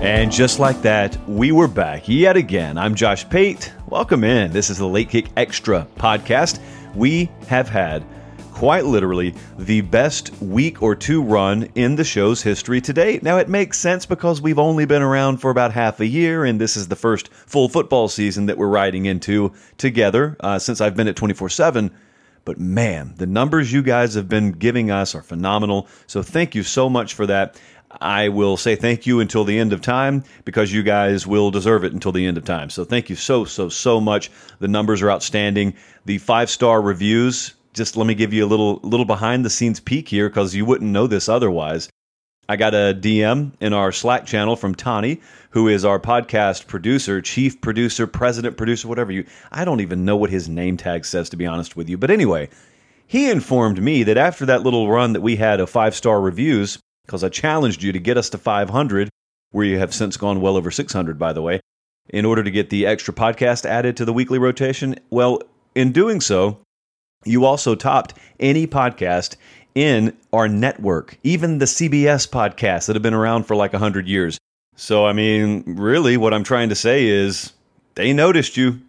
And just like that, we were back yet again. I'm Josh Pate. Welcome in. This is the Late Kick Extra podcast. We have had quite literally the best week or two run in the show's history to date. Now, it makes sense because we've only been around for about half a year, and this is the first full football season that we're riding into together uh, since I've been at 24 7. But man, the numbers you guys have been giving us are phenomenal. So thank you so much for that. I will say thank you until the end of time because you guys will deserve it until the end of time. So thank you so, so, so much. The numbers are outstanding. The five star reviews, just let me give you a little, little behind the scenes peek here because you wouldn't know this otherwise. I got a DM in our Slack channel from Tani, who is our podcast producer, chief producer, president producer, whatever you. I don't even know what his name tag says, to be honest with you. But anyway, he informed me that after that little run that we had of five star reviews, because I challenged you to get us to 500, where you have since gone well over 600, by the way, in order to get the extra podcast added to the weekly rotation. Well, in doing so, you also topped any podcast in our network, even the CBS podcasts that have been around for like 100 years. So, I mean, really, what I'm trying to say is they noticed you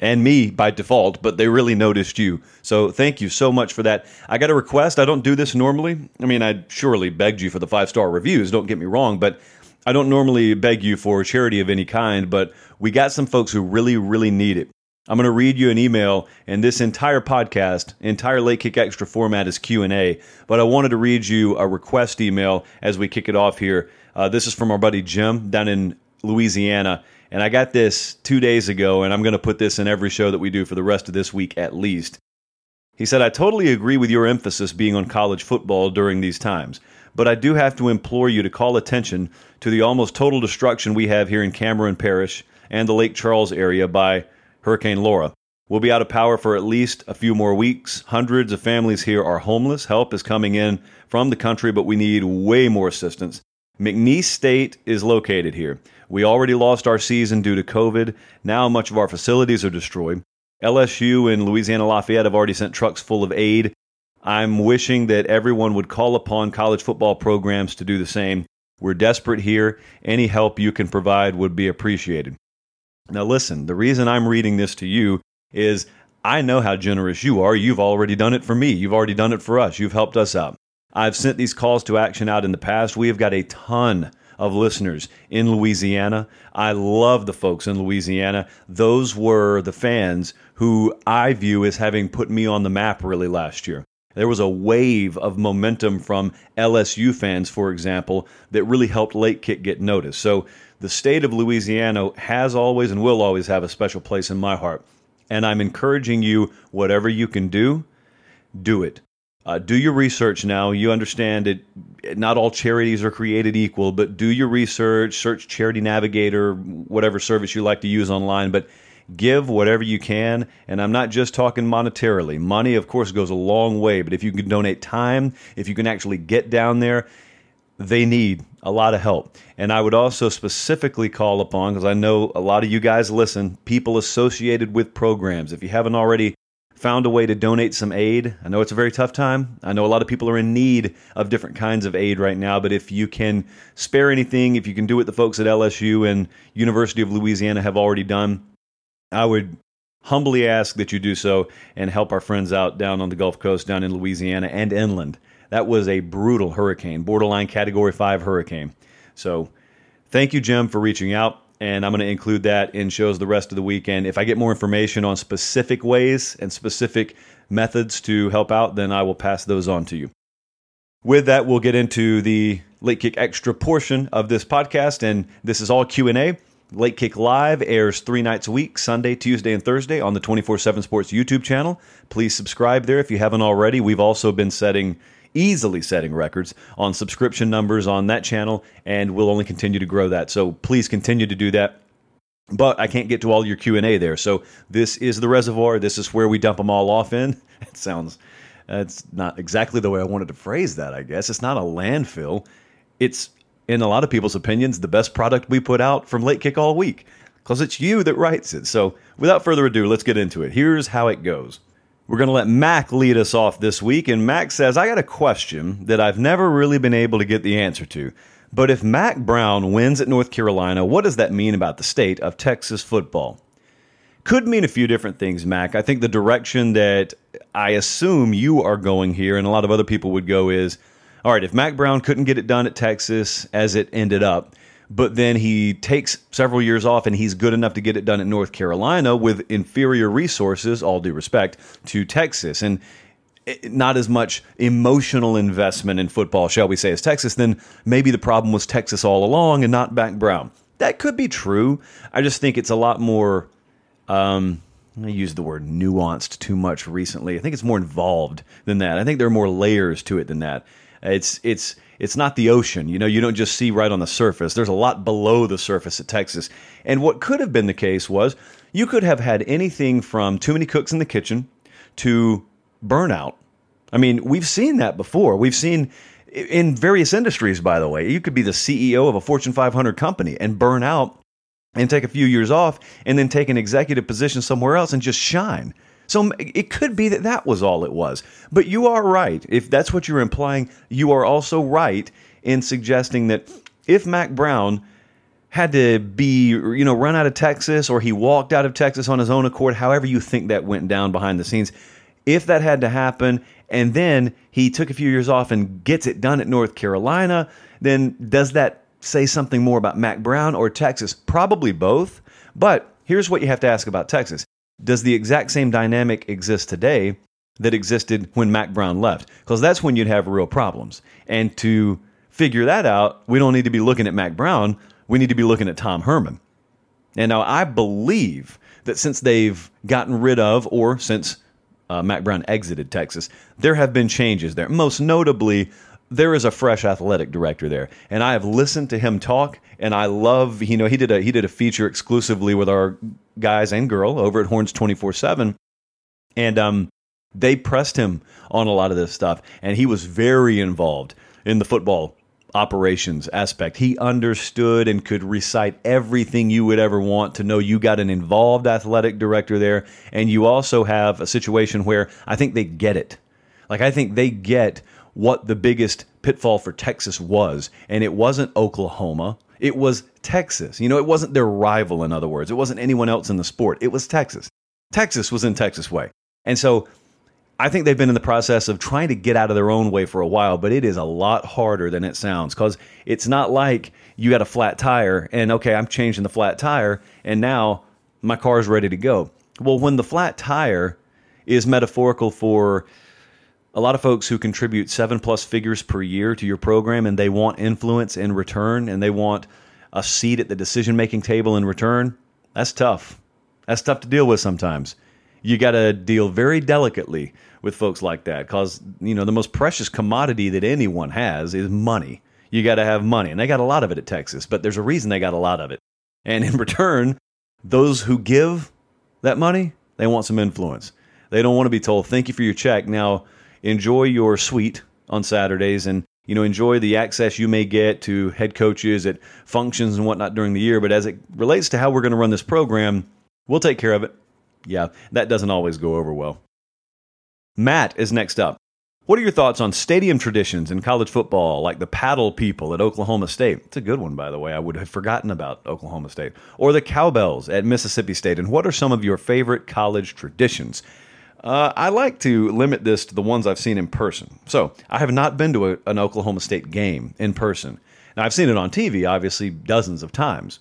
and me by default, but they really noticed you. So thank you so much for that. I got a request. I don't do this normally. I mean, I surely begged you for the five star reviews, don't get me wrong, but I don't normally beg you for charity of any kind, but we got some folks who really, really need it. I'm going to read you an email, and this entire podcast, entire Late Kick Extra format is Q&A, but I wanted to read you a request email as we kick it off here. Uh, this is from our buddy Jim down in Louisiana, and I got this two days ago, and I'm going to put this in every show that we do for the rest of this week at least. He said, I totally agree with your emphasis being on college football during these times, but I do have to implore you to call attention to the almost total destruction we have here in Cameron Parish and the Lake Charles area by Hurricane Laura. We'll be out of power for at least a few more weeks. Hundreds of families here are homeless. Help is coming in from the country, but we need way more assistance. McNeese State is located here. We already lost our season due to COVID. Now much of our facilities are destroyed. LSU and Louisiana Lafayette have already sent trucks full of aid. I'm wishing that everyone would call upon college football programs to do the same. We're desperate here. Any help you can provide would be appreciated. Now, listen, the reason I'm reading this to you is I know how generous you are. You've already done it for me. You've already done it for us. You've helped us out. I've sent these calls to action out in the past. We have got a ton of listeners in Louisiana. I love the folks in Louisiana. Those were the fans who I view as having put me on the map really last year. There was a wave of momentum from LSU fans, for example, that really helped Late Kick get noticed. So the state of Louisiana has always and will always have a special place in my heart. And I'm encouraging you, whatever you can do, do it. Uh, do your research now. You understand it. Not all charities are created equal, but do your research. Search Charity Navigator, whatever service you like to use online. But give whatever you can. And I'm not just talking monetarily. Money, of course, goes a long way. But if you can donate time, if you can actually get down there, they need a lot of help. And I would also specifically call upon, because I know a lot of you guys listen, people associated with programs. If you haven't already found a way to donate some aid. I know it's a very tough time. I know a lot of people are in need of different kinds of aid right now, but if you can spare anything, if you can do what the folks at LSU and University of Louisiana have already done, I would humbly ask that you do so and help our friends out down on the Gulf Coast, down in Louisiana and inland. That was a brutal hurricane, borderline category 5 hurricane. So, thank you Jim for reaching out and I'm going to include that in shows the rest of the weekend. If I get more information on specific ways and specific methods to help out, then I will pass those on to you. With that, we'll get into the Late Kick Extra portion of this podcast, and this is all Q&A. Late Kick Live airs three nights a week, Sunday, Tuesday, and Thursday on the 24-7 Sports YouTube channel. Please subscribe there if you haven't already. We've also been setting easily setting records on subscription numbers on that channel, and we'll only continue to grow that. So please continue to do that. But I can't get to all your Q and A there. So this is the reservoir. This is where we dump them all off in. It sounds that's not exactly the way I wanted to phrase that. I guess it's not a landfill. It's in a lot of people's opinions the best product we put out from late kick all week because it's you that writes it. So without further ado, let's get into it. Here's how it goes. We're going to let Mac lead us off this week. And Mac says, I got a question that I've never really been able to get the answer to. But if Mack Brown wins at North Carolina, what does that mean about the state of Texas football? Could mean a few different things, Mac. I think the direction that I assume you are going here, and a lot of other people would go, is all right, if Mack Brown couldn't get it done at Texas as it ended up, but then he takes several years off and he's good enough to get it done at North Carolina with inferior resources, all due respect, to Texas. And not as much emotional investment in football, shall we say, as Texas, then maybe the problem was Texas all along and not Mack Brown. That could be true. I just think it's a lot more. Um, I used the word nuanced too much recently. I think it's more involved than that. I think there are more layers to it than that. It's it's it's not the ocean. You know, you don't just see right on the surface. There's a lot below the surface at Texas. And what could have been the case was you could have had anything from too many cooks in the kitchen to burnout. I mean, we've seen that before. We've seen in various industries, by the way. You could be the CEO of a Fortune 500 company and burn out and take a few years off and then take an executive position somewhere else and just shine. So it could be that that was all it was. But you are right. If that's what you're implying, you are also right in suggesting that if Mack Brown had to be, you know, run out of Texas or he walked out of Texas on his own accord, however you think that went down behind the scenes, if that had to happen and then he took a few years off and gets it done at North Carolina, then does that say something more about Mack Brown or Texas? Probably both. But here's what you have to ask about Texas Does the exact same dynamic exist today that existed when Mack Brown left? Because that's when you'd have real problems. And to figure that out, we don't need to be looking at Mack Brown, we need to be looking at Tom Herman. And now I believe that since they've gotten rid of, or since uh, Mack Brown exited Texas, there have been changes there. Most notably, there is a fresh athletic director there, and I have listened to him talk, and I love. You know, he did a he did a feature exclusively with our guys and girl over at Horns twenty four seven, and um, they pressed him on a lot of this stuff, and he was very involved in the football operations aspect. He understood and could recite everything you would ever want to know. You got an involved athletic director there, and you also have a situation where I think they get it. Like, I think they get what the biggest pitfall for Texas was, and it wasn't Oklahoma. It was Texas. You know, it wasn't their rival, in other words. It wasn't anyone else in the sport. It was Texas. Texas was in Texas way. And so I think they've been in the process of trying to get out of their own way for a while, but it is a lot harder than it sounds because it's not like you got a flat tire and okay, I'm changing the flat tire and now my car is ready to go. Well, when the flat tire is metaphorical for a lot of folks who contribute seven plus figures per year to your program and they want influence in return and they want a seat at the decision making table in return, that's tough. That's tough to deal with sometimes. You got to deal very delicately with folks like that because you know the most precious commodity that anyone has is money. You got to have money, and they got a lot of it at Texas. But there's a reason they got a lot of it, and in return, those who give that money they want some influence. They don't want to be told thank you for your check. Now enjoy your suite on Saturdays and you know enjoy the access you may get to head coaches at functions and whatnot during the year. But as it relates to how we're going to run this program, we'll take care of it. Yeah, that doesn't always go over well. Matt is next up. What are your thoughts on stadium traditions in college football, like the paddle people at Oklahoma State? It's a good one, by the way. I would have forgotten about Oklahoma State. Or the cowbells at Mississippi State. And what are some of your favorite college traditions? Uh, I like to limit this to the ones I've seen in person. So I have not been to a, an Oklahoma State game in person. Now, I've seen it on TV, obviously, dozens of times.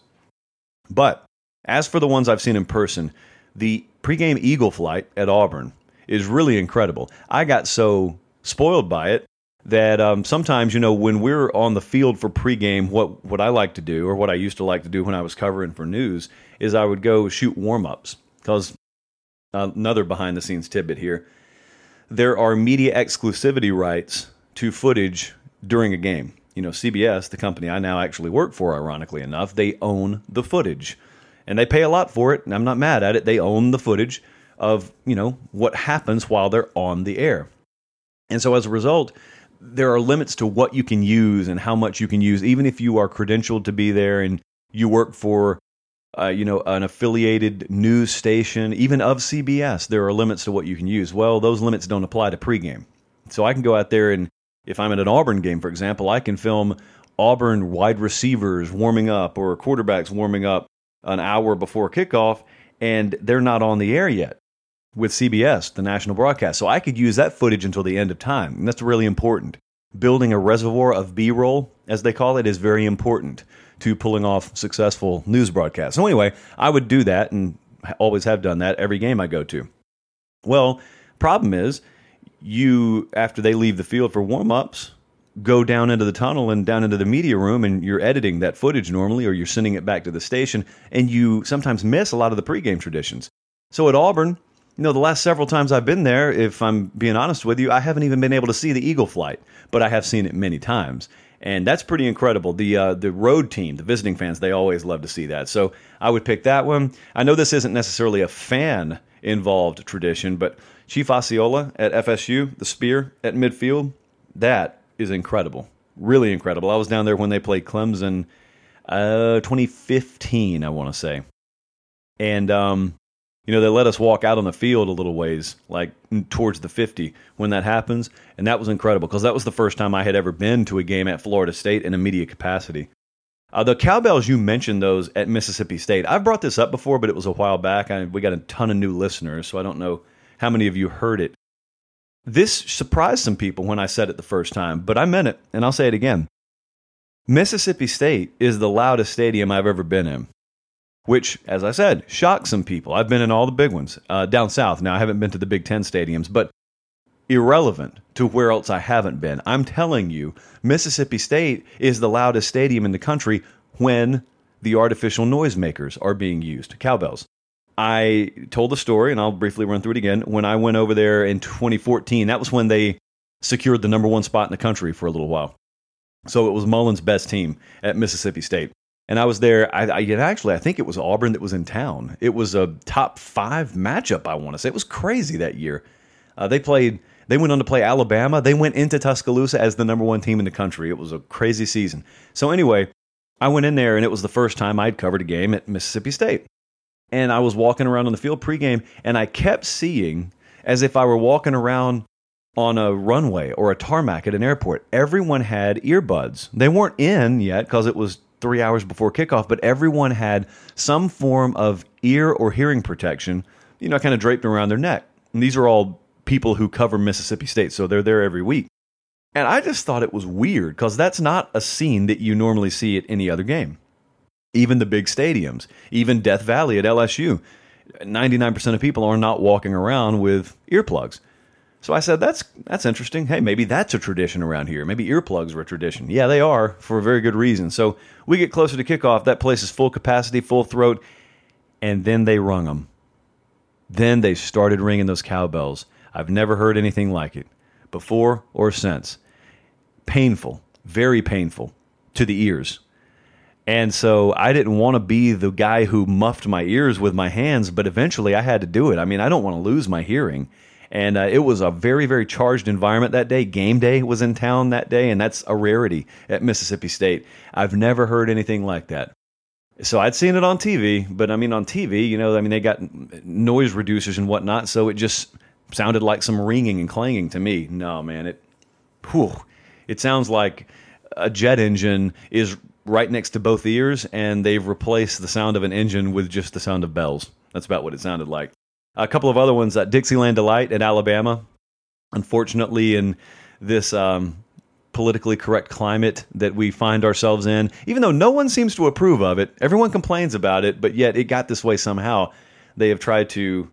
But as for the ones I've seen in person, the pregame Eagle flight at Auburn is really incredible. I got so spoiled by it that um, sometimes, you know, when we're on the field for pregame, what what I like to do, or what I used to like to do when I was covering for news, is I would go shoot warm ups. Because another behind the scenes tidbit here, there are media exclusivity rights to footage during a game. You know, CBS, the company I now actually work for, ironically enough, they own the footage, and they pay a lot for it. And I'm not mad at it. They own the footage of you know what happens while they're on the air. And so as a result, there are limits to what you can use and how much you can use, even if you are credentialed to be there and you work for, uh, you know, an affiliated news station, even of CBS. There are limits to what you can use. Well, those limits don't apply to pregame. So I can go out there and if I'm at an Auburn game, for example, I can film Auburn wide receivers warming up or quarterbacks warming up an hour before kickoff, and they're not on the air yet with CBS, the national broadcast. So I could use that footage until the end of time. And that's really important. Building a reservoir of B roll, as they call it, is very important to pulling off successful news broadcasts. So, anyway, I would do that and always have done that every game I go to. Well, problem is, you, after they leave the field for warm ups, go down into the tunnel and down into the media room and you're editing that footage normally or you're sending it back to the station and you sometimes miss a lot of the pregame traditions. So at Auburn, you know, the last several times I've been there, if I'm being honest with you, I haven't even been able to see the Eagle flight, but I have seen it many times. And that's pretty incredible. The uh, the road team, the visiting fans, they always love to see that. So I would pick that one. I know this isn't necessarily a fan involved tradition, but Chief Osceola at FSU, the spear at midfield, that is incredible. Really incredible. I was down there when they played Clemson, uh, 2015, I want to say. And um, you know, they let us walk out on the field a little ways, like towards the 50 when that happens. And that was incredible because that was the first time I had ever been to a game at Florida State in a media capacity. Uh, the cowbells, you mentioned those at Mississippi State. I've brought this up before, but it was a while back. I, we got a ton of new listeners, so I don't know how many of you heard it. This surprised some people when I said it the first time, but I meant it, and I'll say it again. Mississippi State is the loudest stadium I've ever been in which, as I said, shocked some people. I've been in all the big ones uh, down south. Now, I haven't been to the Big Ten stadiums, but irrelevant to where else I haven't been. I'm telling you, Mississippi State is the loudest stadium in the country when the artificial noisemakers are being used, cowbells. I told the story, and I'll briefly run through it again. When I went over there in 2014, that was when they secured the number one spot in the country for a little while. So it was Mullen's best team at Mississippi State and I was there. I, I actually, I think it was Auburn that was in town. It was a top five matchup. I want to say it was crazy that year. Uh, they played. They went on to play Alabama. They went into Tuscaloosa as the number one team in the country. It was a crazy season. So anyway, I went in there, and it was the first time I'd covered a game at Mississippi State. And I was walking around on the field pregame, and I kept seeing as if I were walking around on a runway or a tarmac at an airport. Everyone had earbuds. They weren't in yet because it was three hours before kickoff, but everyone had some form of ear or hearing protection, you know, kind of draped around their neck. And these are all people who cover Mississippi State, so they're there every week. And I just thought it was weird because that's not a scene that you normally see at any other game. Even the big stadiums, even Death Valley at LSU, 99% of people are not walking around with earplugs. So I said, that's that's interesting. Hey, maybe that's a tradition around here. Maybe earplugs are a tradition. Yeah, they are for a very good reason. So we get closer to kickoff. That place is full capacity, full throat, and then they rung them. Then they started ringing those cowbells. I've never heard anything like it before or since. Painful, very painful to the ears. And so I didn't want to be the guy who muffed my ears with my hands, but eventually I had to do it. I mean, I don't want to lose my hearing. And uh, it was a very, very charged environment that day. Game day was in town that day, and that's a rarity at Mississippi State. I've never heard anything like that. So I'd seen it on TV, but I mean, on TV, you know, I mean, they got noise reducers and whatnot, so it just sounded like some ringing and clanging to me. No, man, it, whew, it sounds like a jet engine is right next to both ears, and they've replaced the sound of an engine with just the sound of bells. That's about what it sounded like. A couple of other ones, uh, Dixieland Delight at Alabama. Unfortunately, in this um, politically correct climate that we find ourselves in, even though no one seems to approve of it, everyone complains about it, but yet it got this way somehow. They have tried to,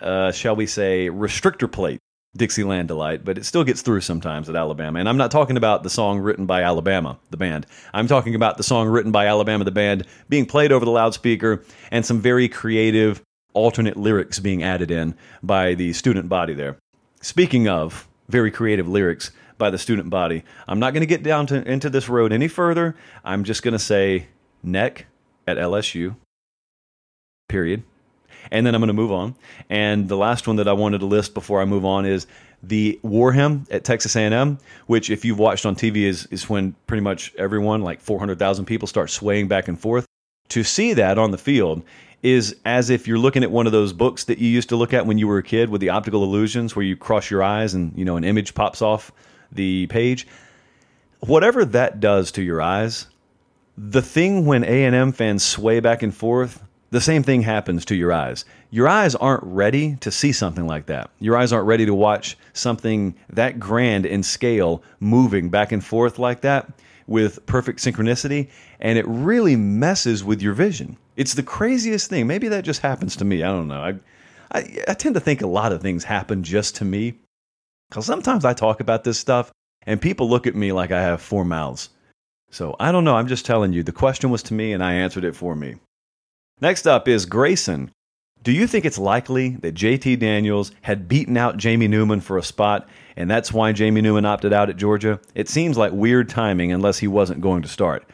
uh, shall we say, restrictor plate Dixieland Delight, but it still gets through sometimes at Alabama. And I'm not talking about the song written by Alabama, the band. I'm talking about the song written by Alabama, the band, being played over the loudspeaker, and some very creative alternate lyrics being added in by the student body there. Speaking of very creative lyrics by the student body, I'm not going to get down to, into this road any further. I'm just going to say neck at LSU, period. And then I'm going to move on. And the last one that I wanted to list before I move on is the war hymn at Texas A&M, which if you've watched on TV is is when pretty much everyone, like 400,000 people, start swaying back and forth. To see that on the field is as if you're looking at one of those books that you used to look at when you were a kid with the optical illusions where you cross your eyes and you know an image pops off the page whatever that does to your eyes, the thing when A&M fans sway back and forth, the same thing happens to your eyes. Your eyes aren't ready to see something like that. Your eyes aren't ready to watch something that grand in scale moving back and forth like that with perfect synchronicity, and it really messes with your vision. It's the craziest thing. Maybe that just happens to me. I don't know. I, I, I tend to think a lot of things happen just to me because sometimes I talk about this stuff and people look at me like I have four mouths. So I don't know. I'm just telling you. The question was to me, and I answered it for me. Next up is Grayson. Do you think it's likely that JT Daniels had beaten out Jamie Newman for a spot, and that's why Jamie Newman opted out at Georgia? It seems like weird timing unless he wasn't going to start.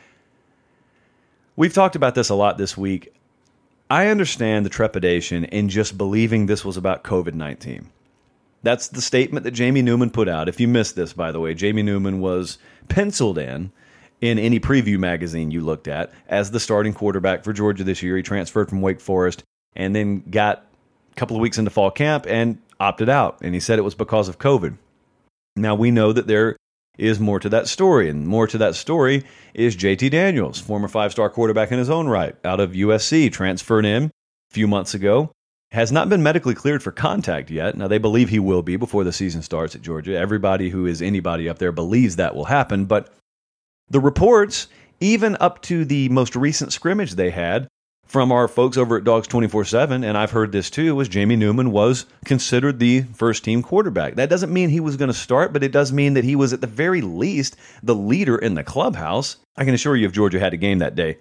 We've talked about this a lot this week. I understand the trepidation in just believing this was about COVID 19. That's the statement that Jamie Newman put out. If you missed this, by the way, Jamie Newman was penciled in in any preview magazine you looked at as the starting quarterback for Georgia this year. He transferred from Wake Forest and then got a couple of weeks into fall camp and opted out. And he said it was because of COVID. Now we know that there is more to that story, and more to that story is JT Daniels, former five star quarterback in his own right, out of USC, transferred in a few months ago has not been medically cleared for contact yet. Now, they believe he will be before the season starts at Georgia. Everybody who is anybody up there believes that will happen. But the reports, even up to the most recent scrimmage they had from our folks over at Dogs 24 7, and I've heard this too, was Jamie Newman was considered the first team quarterback. That doesn't mean he was going to start, but it does mean that he was at the very least the leader in the clubhouse. I can assure you, if Georgia had a game that day,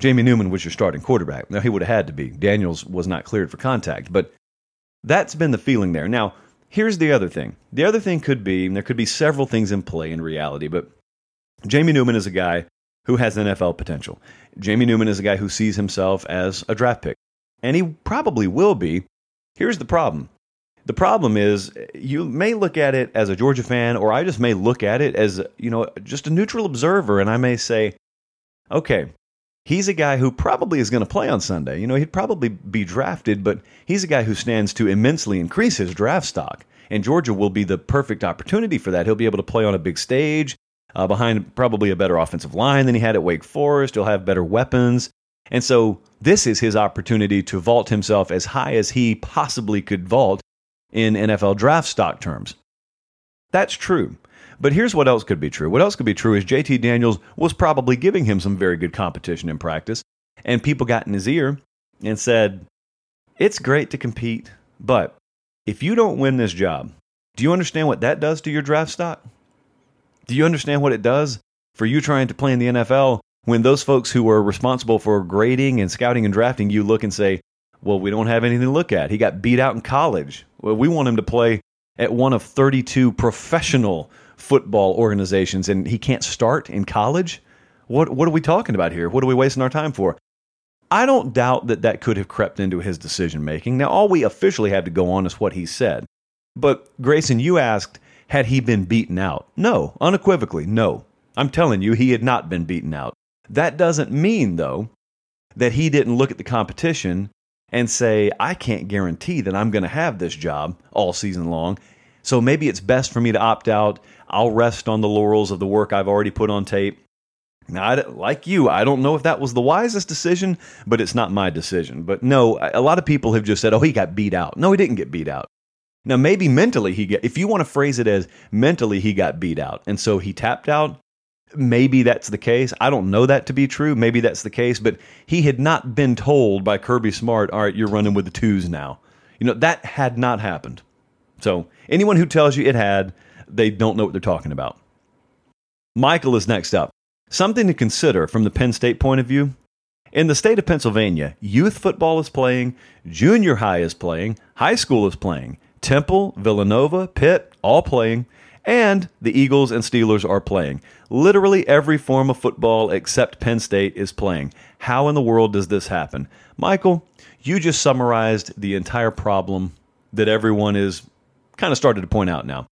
Jamie Newman was your starting quarterback. Now, he would have had to be. Daniels was not cleared for contact, but that's been the feeling there. Now, here's the other thing. The other thing could be, there could be several things in play in reality, but Jamie Newman is a guy who has NFL potential. Jamie Newman is a guy who sees himself as a draft pick, and he probably will be. Here's the problem. The problem is you may look at it as a Georgia fan, or I just may look at it as, you know, just a neutral observer, and I may say, okay, he's a guy who probably is going to play on Sunday. You know, he'd probably be drafted, but he's a guy who stands to immensely increase his draft stock. And Georgia will be the perfect opportunity for that. He'll be able to play on a big stage uh, behind probably a better offensive line than he had at Wake Forest. He'll have better weapons. And so this is his opportunity to vault himself as high as he possibly could vault in NFL draft stock terms. That's true. But here's what else could be true. What else could be true is JT Daniels was probably giving him some very good competition in practice, and people got in his ear and said, It's great to compete, but if you don't win this job, do you understand what that does to your draft stock? Do you understand what it does for you trying to play in the NFL when those folks who are responsible for grading and scouting and drafting you look and say, well, we don't have anything to look at. He got beat out in college. Well, we want him to play at one of 32 professional football organizations and he can't start in college? What, what are we talking about here? What are we wasting our time for? I don't doubt that that could have crept into his decision making. Now, all we officially have to go on is what he said. But, Grayson, you asked, had he been beaten out? No, unequivocally, no. I'm telling you, he had not been beaten out. That doesn't mean, though, that he didn't look at the competition and say, I can't guarantee that I'm going to have this job all season long. So maybe it's best for me to opt out. I'll rest on the laurels of the work I've already put on tape. Now, I, like you, I don't know if that was the wisest decision, but it's not my decision. But no, a lot of people have just said, oh, he got beat out. No, he didn't get beat out. Now, maybe mentally he get, if you want to phrase it as mentally he got beat out and so he tapped out, maybe that's the case. I don't know that to be true. Maybe that's the case, but he had not been told by Kirby Smart, all right, you're running with the twos now. You know, that had not happened. So anyone who tells you it had, they don't know what they're talking about. Michael is next up. Something to consider from the Penn State point of view. In the state of Pennsylvania, youth football is playing, junior high is playing, high school is playing, Temple, Villanova, Pitt, all playing, and the Eagles and Steelers are playing. Literally every form of football except Penn State is playing. How in the world does this happen? Michael, you just summarized the entire problem that everyone is kind of started to point out now.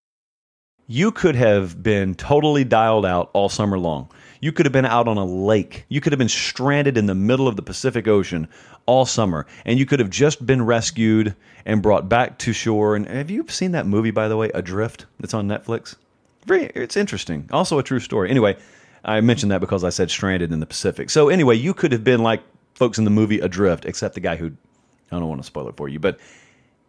You could have been totally dialed out all summer long. You could have been out on a lake. You could have been stranded in the middle of the Pacific Ocean all summer, and you could have just been rescued and brought back to shore. And have you seen that movie, by the way, Adrift? That's on Netflix. Very, it's interesting. Also a true story. Anyway, I mentioned that because I said stranded in the Pacific. So anyway, you could have been like folks in the movie Adrift, except the guy who I don't want to spoil it for you, but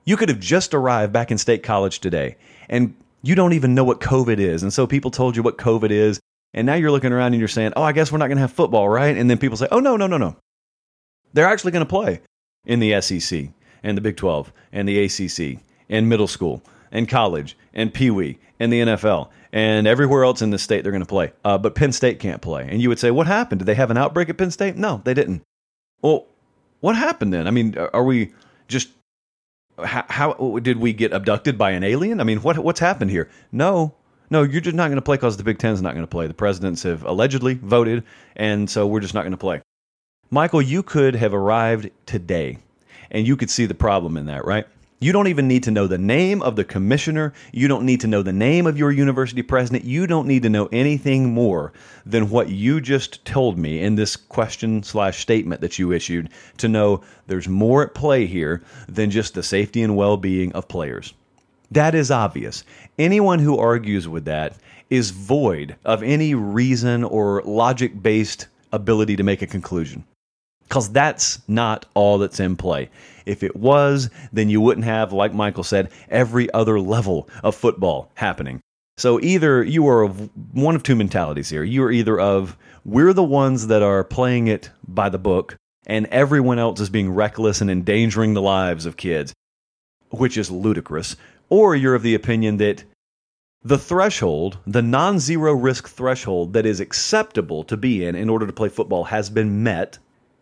you could have just arrived back in State College today, and you don't even know what COVID is. And so people told you what COVID is, and now you're looking around and you're saying, "Oh, I guess we're not going to have football, right?" And then people say, "Oh, no, no, no, no. They're actually going to play in the SEC and the Big 12 and the ACC and middle school and college and Pee Wee and the NFL and everywhere else in the state they're going to play. Uh, but Penn State can't play. And you would say, what happened? Did they have an outbreak at Penn State? No, they didn't. Well, what happened then? I mean, are we just how, how did we get abducted by an alien? I mean, what what's happened here? No, no, you're just not going to play because the Big Ten's not going to play. The presidents have allegedly voted, and so we're just not going to play. Michael, you could have arrived today, and you could see the problem in that, right? You don't even need to know the name of the commissioner. You don't need to know the name of your university president. You don't need to know anything more than what you just told me in this question slash statement that you issued to know there's more at play here than just the safety and well being of players. That is obvious. Anyone who argues with that is void of any reason or logic based ability to make a conclusion because that's not all that's in play. If it was, then you wouldn't have, like Michael said, every other level of football happening. So either you are of one of two mentalities here. You are either of we're the ones that are playing it by the book, and everyone else is being reckless and endangering the lives of kids, which is ludicrous. Or you're of the opinion that the threshold, the non zero risk threshold that is acceptable to be in in order to play football, has been met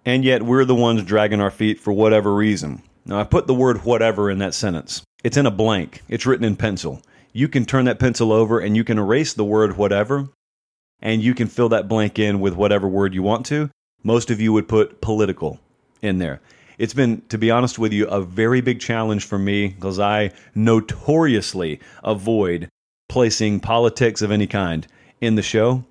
and yet we're the ones dragging our feet for whatever reason. Now, I put the word whatever in that sentence. It's in a blank, it's written in pencil. You can turn that pencil over and you can erase the word whatever, and you can fill that blank in with whatever word you want to. Most of you would put political in there. It's been, to be honest with you, a very big challenge for me because I notoriously avoid placing politics of any kind in the show.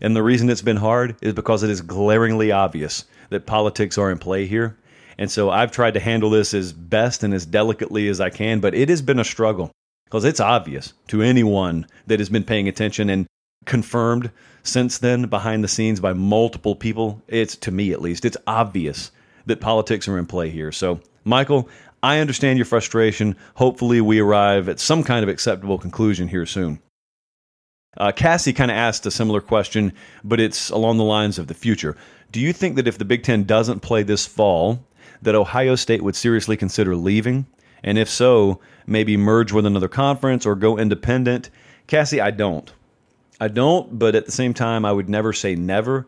And the reason it's been hard is because it is glaringly obvious that politics are in play here. And so I've tried to handle this as best and as delicately as I can, but it has been a struggle because it's obvious to anyone that has been paying attention and confirmed since then behind the scenes by multiple people. It's to me at least, it's obvious that politics are in play here. So, Michael, I understand your frustration. Hopefully, we arrive at some kind of acceptable conclusion here soon. Uh, Cassie kind of asked a similar question, but it's along the lines of the future. Do you think that if the Big Ten doesn't play this fall, that Ohio State would seriously consider leaving? And if so, maybe merge with another conference or go independent? Cassie, I don't. I don't, but at the same time, I would never say never.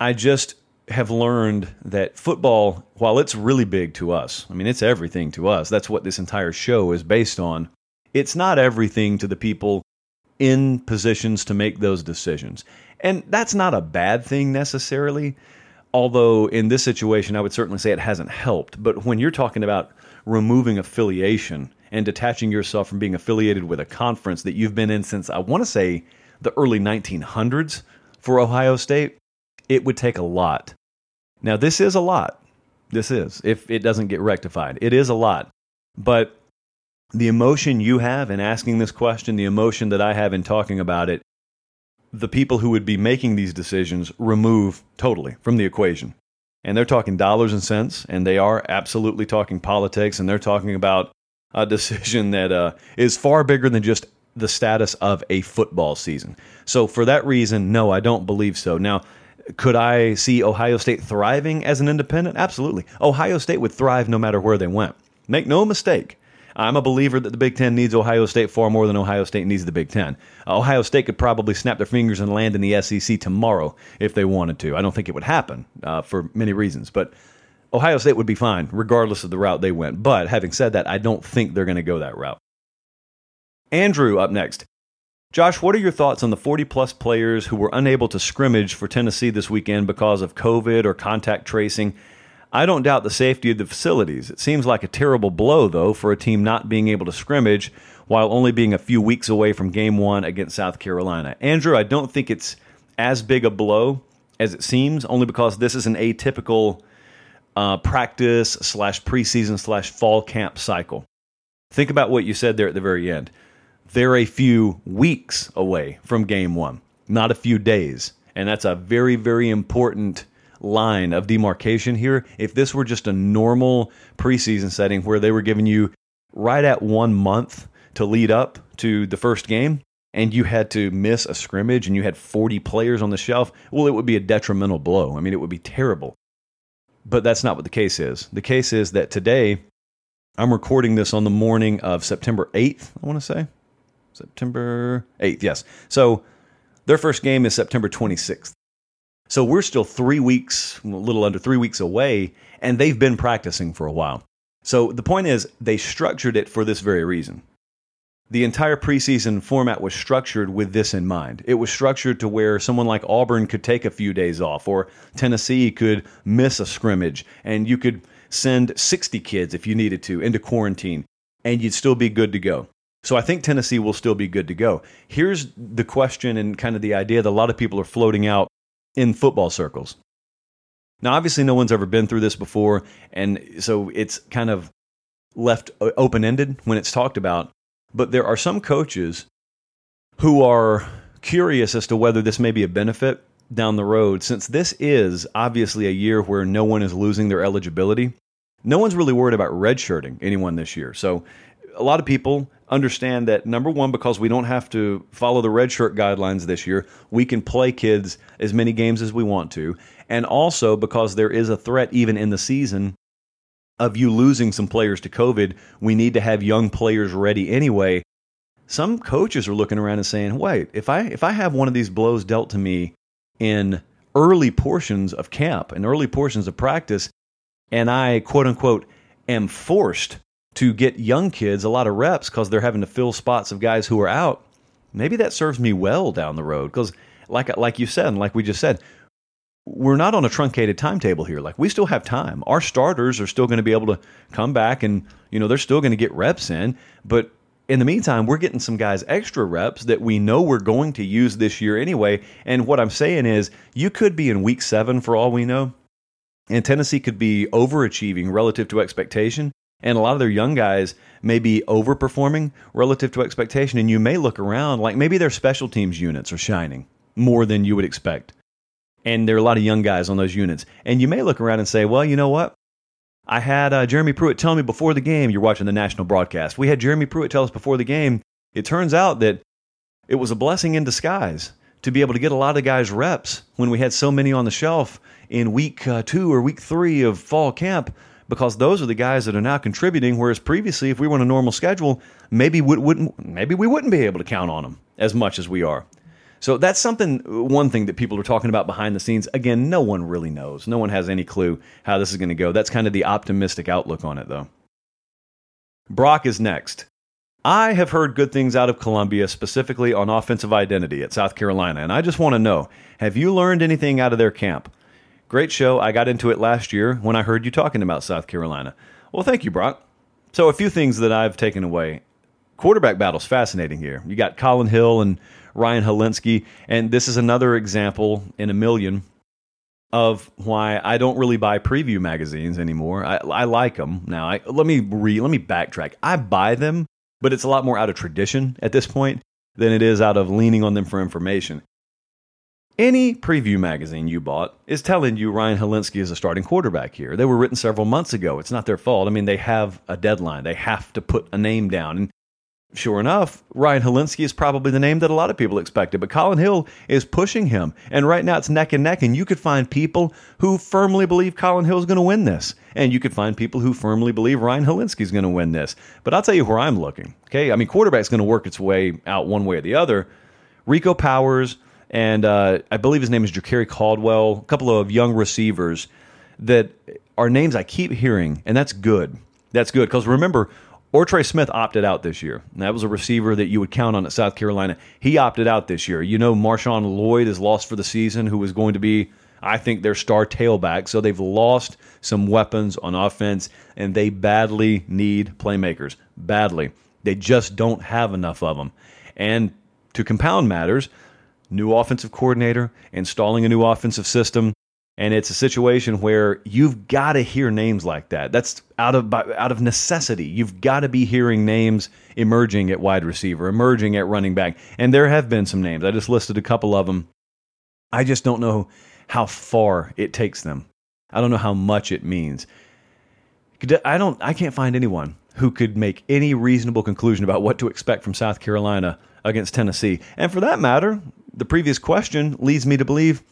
I just have learned that football, while it's really big to us, I mean, it's everything to us. That's what this entire show is based on. It's not everything to the people in positions to make those decisions. And that's not a bad thing necessarily, although in this situation, I would certainly say it hasn't helped. But when you're talking about removing affiliation and detaching yourself from being affiliated with a conference that you've been in since, I want to say, the early 1900s for Ohio State, it would take a lot. Now, this is a lot. This is, if it doesn't get rectified, it is a lot. But the emotion you have in asking this question, the emotion that I have in talking about it, the people who would be making these decisions remove totally from the equation. And they're talking dollars and cents, and they are absolutely talking politics, and they're talking about a decision that uh, is far bigger than just the status of a football season. So, for that reason, no, I don't believe so. Now, could I see Ohio State thriving as an independent? Absolutely. Ohio State would thrive no matter where they went. Make no mistake. I'm a believer that the Big Ten needs Ohio State far more than Ohio State needs the Big Ten. Ohio State could probably snap their fingers and land in the SEC tomorrow if they wanted to. I don't think it would happen uh, for many reasons, but Ohio State would be fine regardless of the route they went. But having said that, I don't think they're going to go that route. Andrew up next. Josh, what are your thoughts on the 40 plus players who were unable to scrimmage for Tennessee this weekend because of COVID or contact tracing? I don't doubt the safety of the facilities. It seems like a terrible blow, though, for a team not being able to scrimmage while only being a few weeks away from game one against South Carolina. Andrew, I don't think it's as big a blow as it seems, only because this is an atypical uh, practice slash preseason slash fall camp cycle. Think about what you said there at the very end. they're a few weeks away from game one, not a few days. And that's a very, very important line of demarcation here. If this were just a normal preseason setting where they were giving you right at one month to lead up to the first game, and you had to miss a scrimmage and you had 40 players on the shelf, well, it would be a detrimental blow. I mean, it would be terrible. But that's not what the case is. The case is that today, I'm recording this on the morning of September 8th, I want to say. September 8th, yes. So their first game is September 26th. So we're still three weeks, a little under three weeks away, and they've been practicing for a while. So the point is, they structured it for this very reason. The entire preseason format was structured with this in mind. It was structured to where someone like Auburn could take a few days off, or Tennessee could miss a scrimmage, and you could send 60 kids if you needed to into quarantine, and you'd still be good to go. So I think Tennessee will still be good to go. Here's the question and kind of the idea that a lot of people are floating out in football circles. Now, obviously, no one's ever been through this before, and so it's kind of left uh, open ended when it's talked about. But there are some coaches who are curious as to whether this may be a benefit down the road, since this is obviously a year where no one is losing their eligibility. No one's really worried about redshirting anyone this year. So a lot of people understand that number one, because we don't have to follow the redshirt guidelines this year, we can play kids as many games as we want to. And also because there is a threat even in the season of you losing some players to COVID, we need to have young players ready anyway. Some coaches are looking around and saying, wait, if I if I have one of these blows dealt to me in early portions of camp and early portions of practice, and I quote unquote am forced to get young kids a lot of reps because they're having to fill spots of guys who are out, maybe that serves me well down the road. Because, like, like you said, and like we just said, we're not on a truncated timetable here. Like, we still have time. Our starters are still going to be able to come back and, you know, they're still going to get reps in. But in the meantime, we're getting some guys extra reps that we know we're going to use this year anyway. And what I'm saying is, you could be in week seven for all we know. And Tennessee could be overachieving relative to expectation. And a lot of their young guys may be overperforming relative to expectation. And you may look around like maybe their special teams units are shining more than you would expect. And there are a lot of young guys on those units. And you may look around and say, well, you know what? I had uh, Jeremy Pruitt tell me before the game, you're watching the national broadcast. We had Jeremy Pruitt tell us before the game. It turns out that it was a blessing in disguise to be able to get a lot of guys reps when we had so many on the shelf in week uh, two or week three of fall camp because those are the guys that are now contributing. Whereas previously, if we were on a normal schedule, maybe we wouldn't maybe we wouldn't be able to count on them as much as we are. So that's something one thing that people are talking about behind the scenes. Again, no one really knows. No one has any clue how this is going to go. That's kind of the optimistic outlook on it, though. Brock is next. I have heard good things out of Columbia, specifically on offensive identity at South Carolina, and I just want to know have you learned anything out of their camp? Great show. I got into it last year when I heard you talking about South Carolina. Well, thank you, Brock. So, a few things that I've taken away. Quarterback battle's fascinating here. You got Collin Hill and Ryan Hilinski, and this is another example in a million of why I don't really buy preview magazines anymore. I, I like them now. I, let me re, let me backtrack. I buy them, but it's a lot more out of tradition at this point than it is out of leaning on them for information. Any preview magazine you bought is telling you Ryan Hilinski is a starting quarterback here. They were written several months ago. It's not their fault. I mean, they have a deadline. They have to put a name down. And sure enough, Ryan Hilinski is probably the name that a lot of people expected. But Collin Hill is pushing him. And right now it's neck and neck. And you could find people who firmly believe Collin Hill is going to win this. And you could find people who firmly believe Ryan Hilinski is going to win this. But I'll tell you where I'm looking. Okay. I mean, quarterback's going to work its way out one way or the other. Rico Powers and uh, I believe his name is Ger-Cari Caldwell, a couple of young receivers that are names I keep hearing, and that's good. That's good because remember, Ortre Smith opted out this year. And that was a receiver that you would count on at South Carolina. He opted out this year. You know, Marshawn Lloyd is lost for the season, who was going to be, I think, their star tailback. So they've lost some weapons on offense, and they badly need playmakers. Badly. They just don't have enough of them. And to compound matters, new offensive coordinator, installing a new offensive system. And it's a situation where you've got to hear names like that. That's out of out of necessity. You've got to be hearing names emerging at wide receiver, emerging at running back. And there have been some names. I just listed a couple of them. I just don't know how far it takes them. I don't know how much it means. I don't I can't find anyone who could make any reasonable conclusion about what to expect from South Carolina against Tennessee. And for that matter, the previous question leads me to believe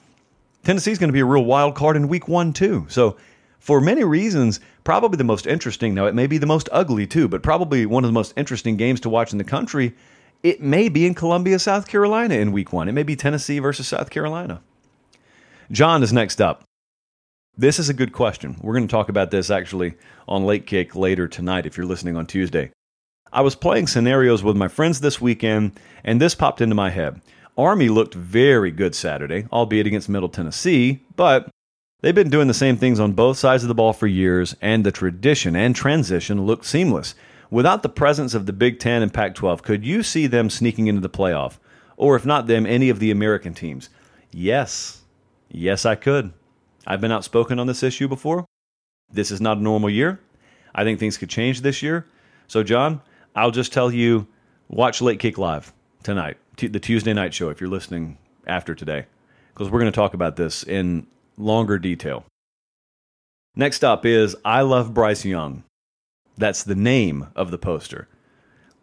Tennessee's going to be a real wild card in week one, too. So, for many reasons, probably the most interesting. Now, it may be the most ugly, too, but probably one of the most interesting games to watch in the country. It may be in Columbia, South Carolina in week one. It may be Tennessee versus South Carolina. John is next up. This is a good question. We're going to talk about this actually on Late Kick later tonight if you're listening on Tuesday. I was playing scenarios with my friends this weekend, and this popped into my head. Army looked very good Saturday, albeit against Middle Tennessee, but they've been doing the same things on both sides of the ball for years, and the tradition and transition looked seamless. Without the presence of the Big Ten and Pac 12, could you see them sneaking into the playoff? Or if not them, any of the American teams? Yes. Yes, I could. I've been outspoken on this issue before. This is not a normal year. I think things could change this year. So, John, I'll just tell you watch Late Kick Live tonight, t- the Tuesday night show, if you're listening after today, because we're going to talk about this in longer detail. Next up is I Love Bryce Young. That's the name of the poster.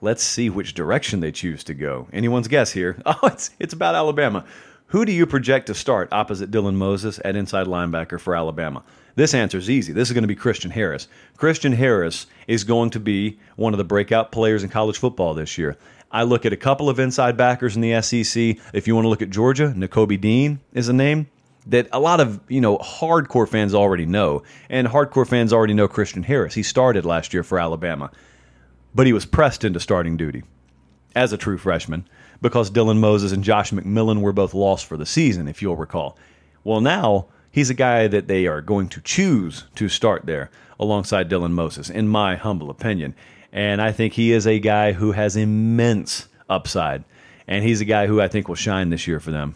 Let's see which direction they choose to go. Anyone's guess here? Oh, it's, it's about Alabama. Who do you project to start opposite Dylan Moses at inside linebacker for Alabama? This answer is easy. This is going to be Christian Harris. Christian Harris is going to be one of the breakout players in college football this year. I look at a couple of inside backers in the SEC. If you want to look at Georgia, Nakobe Dean is a name that a lot of you know hardcore fans already know, and hardcore fans already know Christian Harris. He started last year for Alabama, but he was pressed into starting duty as a true freshman because Dylan Moses and Josh McMillon were both lost for the season, if you'll recall. Well, now he's a guy that they are going to choose to start there alongside Dylan Moses, in my humble opinion. And I think he is a guy who has immense upside. And he's a guy who I think will shine this year for them.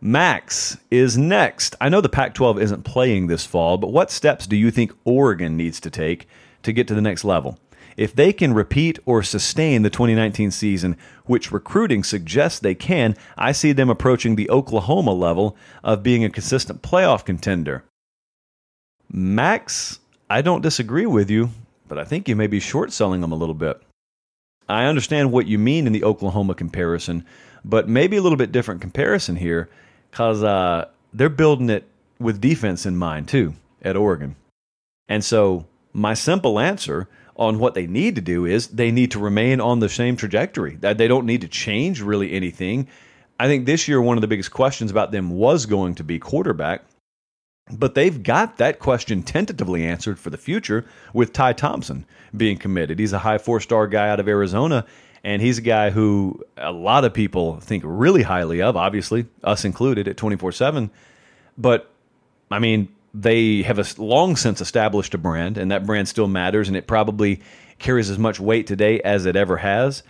Max is next. I know the Pac 12 isn't playing this fall, but what steps do you think Oregon needs to take to get to the next level? If they can repeat or sustain the 2019 season, which recruiting suggests they can, I see them approaching the Oklahoma level of being a consistent playoff contender. Max, I don't disagree with you, but I think you may be short selling them a little bit. I understand what you mean in the Oklahoma comparison, but maybe a little bit different comparison here because uh, they're building it with defense in mind too at Oregon. And so, my simple answer on what they need to do is they need to remain on the same trajectory. That they don't need to change really anything. I think this year one of the biggest questions about them was going to be quarterback. But they've got that question tentatively answered for the future with Ty Thompson being committed. He's a high four star guy out of Arizona, and he's a guy who a lot of people think really highly of, obviously, us included at 24 7. But, I mean, they have a long since established a brand, and that brand still matters, and it probably carries as much weight today as it ever has.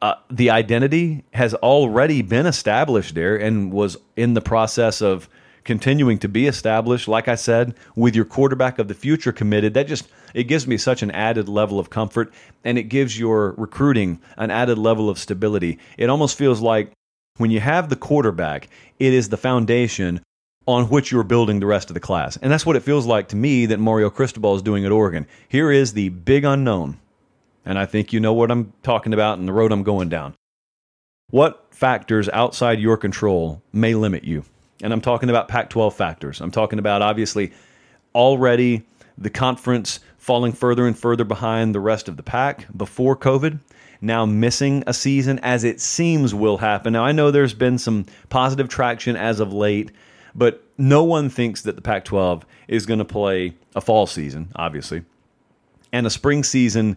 Uh, the identity has already been established there and was in the process of continuing to be established. Like I said, with your quarterback of the future committed, that just it gives me such an added level of comfort, and it gives your recruiting an added level of stability. It almost feels like when you have the quarterback, it is the foundation on which you're building the rest of the class. And that's what it feels like to me that Mario Cristobal is doing at Oregon. Here is the big unknown. And I think you know what I'm talking about and the road I'm going down. What factors outside your control may limit you? And I'm talking about Pac 12 factors. I'm talking about obviously already the conference falling further and further behind the rest of the pack before COVID, now missing a season as it seems will happen. Now, I know there's been some positive traction as of late but no one thinks that the Pac 12 is going to play a fall season, obviously. And a spring season,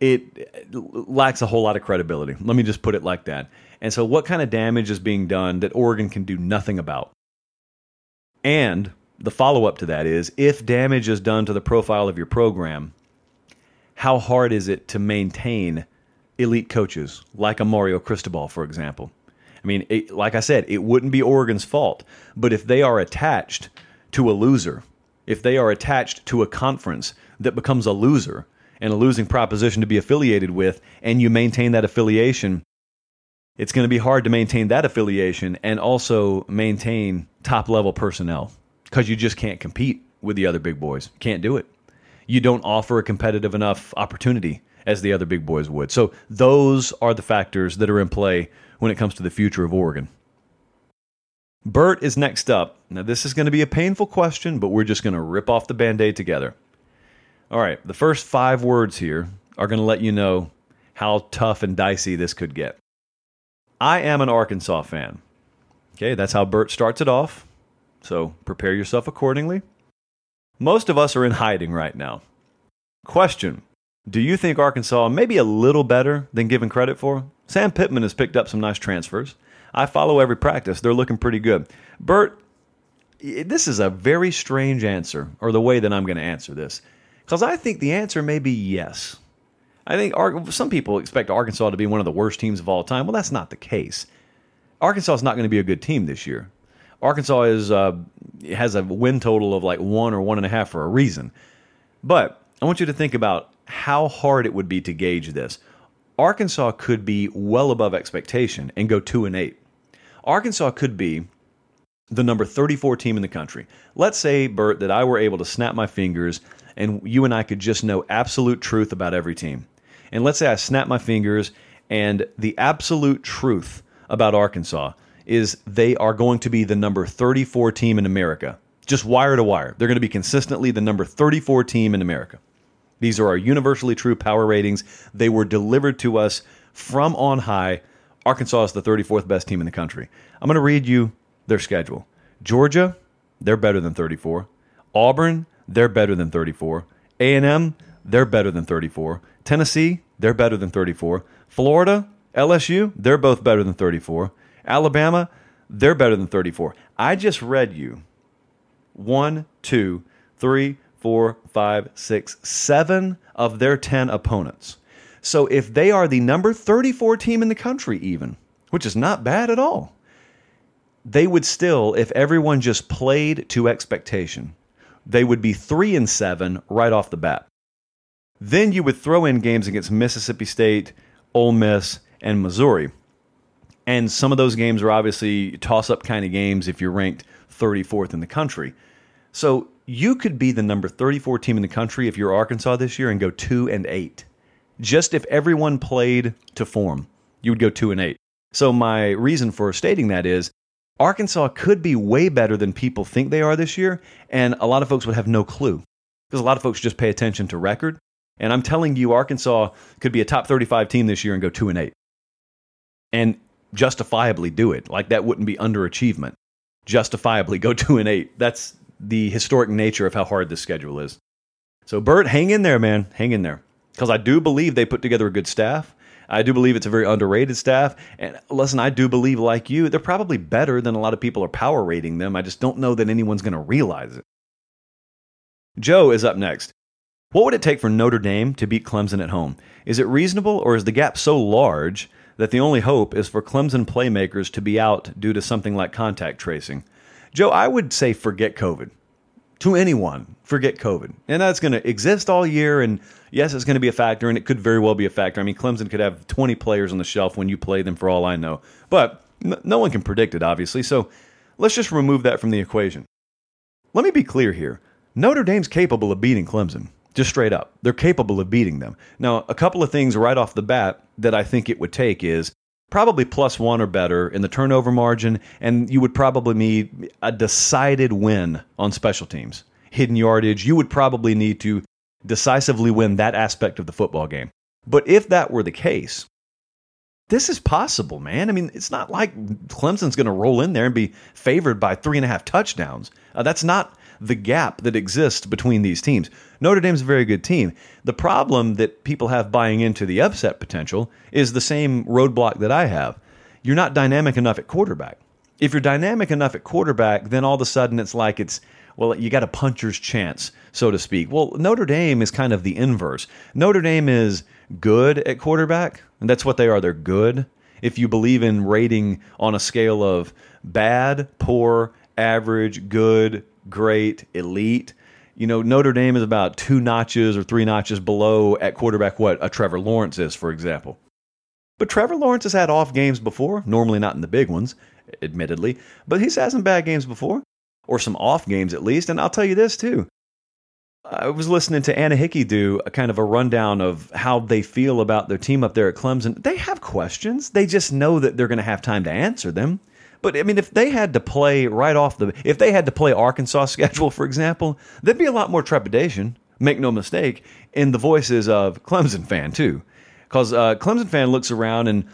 it lacks a whole lot of credibility. Let me just put it like that. And so, what kind of damage is being done that Oregon can do nothing about? And the follow up to that is if damage is done to the profile of your program, how hard is it to maintain elite coaches like a Mario Cristobal, for example? I mean, it, like I said, it wouldn't be Oregon's fault. But if they are attached to a loser, if they are attached to a conference that becomes a loser and a losing proposition to be affiliated with, and you maintain that affiliation, it's going to be hard to maintain that affiliation and also maintain top level personnel because you just can't compete with the other big boys. Can't do it. You don't offer a competitive enough opportunity as the other big boys would. So those are the factors that are in play when it comes to the future of Oregon. Bert is next up. Now, this is going to be a painful question, but we're just going to rip off the band aid together. All right, the first five words here are going to let you know how tough and dicey this could get. I am an Arkansas fan. Okay, that's how Bert starts it off. So prepare yourself accordingly. Most of us are in hiding right now. Question Do you think Arkansas may be a little better than given credit for? Sam Pittman has picked up some nice transfers. I follow every practice. They're looking pretty good. Bert, this is a very strange answer, or the way that I'm going to answer this, because I think the answer may be yes. I think some people expect Arkansas to be one of the worst teams of all time. Well, that's not the case. Arkansas is not going to be a good team this year. Arkansas is uh, has a win total of like one or one and a half for a reason. But I want you to think about how hard it would be to gauge this. Arkansas could be well above expectation and go two and eight. Arkansas could be the number 34 team in the country. Let's say, Bert, that I were able to snap my fingers and you and I could just know absolute truth about every team. And let's say I snap my fingers and the absolute truth about Arkansas is they are going to be the number 34 team in America. Just wire to wire. They're going to be consistently the number 34 team in America. These are our universally true power ratings. They were delivered to us from on high. Arkansas is the 34th best team in the country. I'm going to read you their schedule. Georgia, they're better than 34. Auburn, they're better than 34. A&M, they're better than 34. Tennessee, they're better than 34. Florida, LSU, they're both better than 34. Alabama, they're better than 34. I just read you one, two, three, four, five, six, seven of their 10 opponents. So if they are the number 34 team in the country, even, which is not bad at all, they would still, if everyone just played to expectation, they would be three and seven right off the bat. Then you would throw in games against Mississippi State, Ole Miss, and Missouri. And some of those games are obviously toss up kind of games if you're ranked 34th in the country. So you could be the number 34 team in the country if you're Arkansas this year and go 2 and 8. Just if everyone played to form, you would go 2 and 8. So my reason for stating that is Arkansas could be way better than people think they are this year, and a lot of folks would have no clue because a lot of folks just pay attention to record. And I'm telling you, Arkansas could be a top 35 team this year and go 2 and 8. And justifiably do it. Like that wouldn't be underachievement. Justifiably go 2 and 8. That's the historic nature of how hard this schedule is. So, Bert, hang in there, man. Hang in there. Because I do believe they put together a good staff. I do believe it's a very underrated staff. And listen, I do believe, like you, they're probably better than a lot of people are power rating them. I just don't know that anyone's going to realize it. Joe is up next. What would it take for Notre Dame to beat Clemson at home? Is it reasonable, or is the gap so large that the only hope is for Clemson playmakers to be out due to something like contact tracing? Joe, I would say forget COVID to anyone, forget COVID. And that's going to exist all year. And yes, it's going to be a factor, and it could very well be a factor. I mean, Clemson could have 20 players on the shelf when you play them, for all I know. But no one can predict it, obviously. So let's just remove that from the equation. Let me be clear here Notre Dame's capable of beating Clemson. Just straight up. They're capable of beating them. Now, a couple of things right off the bat that I think it would take is probably plus one or better in the turnover margin, and you would probably need a decided win on special teams. Hidden yardage, you would probably need to decisively win that aspect of the football game. But if that were the case, this is possible, man. I mean, it's not like Clemson's going to roll in there and be favored by three and a half touchdowns. Uh, that's not the gap that exists between these teams. Notre Dame's a very good team. The problem that people have buying into the upset potential is the same roadblock that I have. You're not dynamic enough at quarterback. If you're dynamic enough at quarterback, then all of a sudden it's like it's well, you got a puncher's chance, so to speak. Well, Notre Dame is kind of the inverse. Notre Dame is good at quarterback, and that's what they are. They're good. if you believe in rating on a scale of bad, poor, average, good, great, elite, you know, Notre Dame is about two notches or three notches below at quarterback what a Trevor Lawrence is, for example. But Trevor Lawrence has had off games before, normally not in the big ones, admittedly, but he's had some bad games before, or some off games at least. And I'll tell you this too. I was listening to Anna Hickey do a kind of a rundown of how they feel about their team up there at Clemson. They have questions. They just know that they're going to have time to answer them. But I mean, if they had to play right off the, if they had to play Arkansas schedule, for example, there'd be a lot more trepidation. Make no mistake, in the voices of Clemson fan too, because uh, Clemson fan looks around and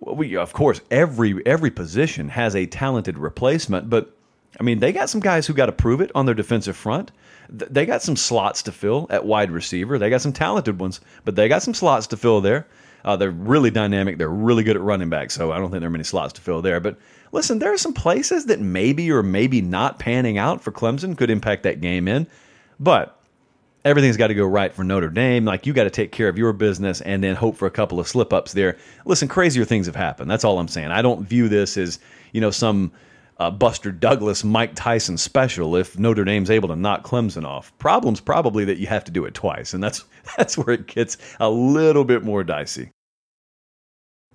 we, of course, every every position has a talented replacement, but I mean, they got some guys who got to prove it on their defensive front. They got some slots to fill at wide receiver. They got some talented ones, but they got some slots to fill there. Uh, they're really dynamic. They're really good at running back, so I don't think there are many slots to fill there. But listen, there are some places that maybe or maybe not panning out for Clemson could impact that game in. But everything's got to go right for Notre Dame. Like you got to take care of your business and then hope for a couple of slip ups there. Listen, crazier things have happened. That's all I'm saying. I don't view this as you know some uh, Buster Douglas, Mike Tyson special if Notre Dame's able to knock Clemson off. Problem's probably that you have to do it twice, and that's that's where it gets a little bit more dicey.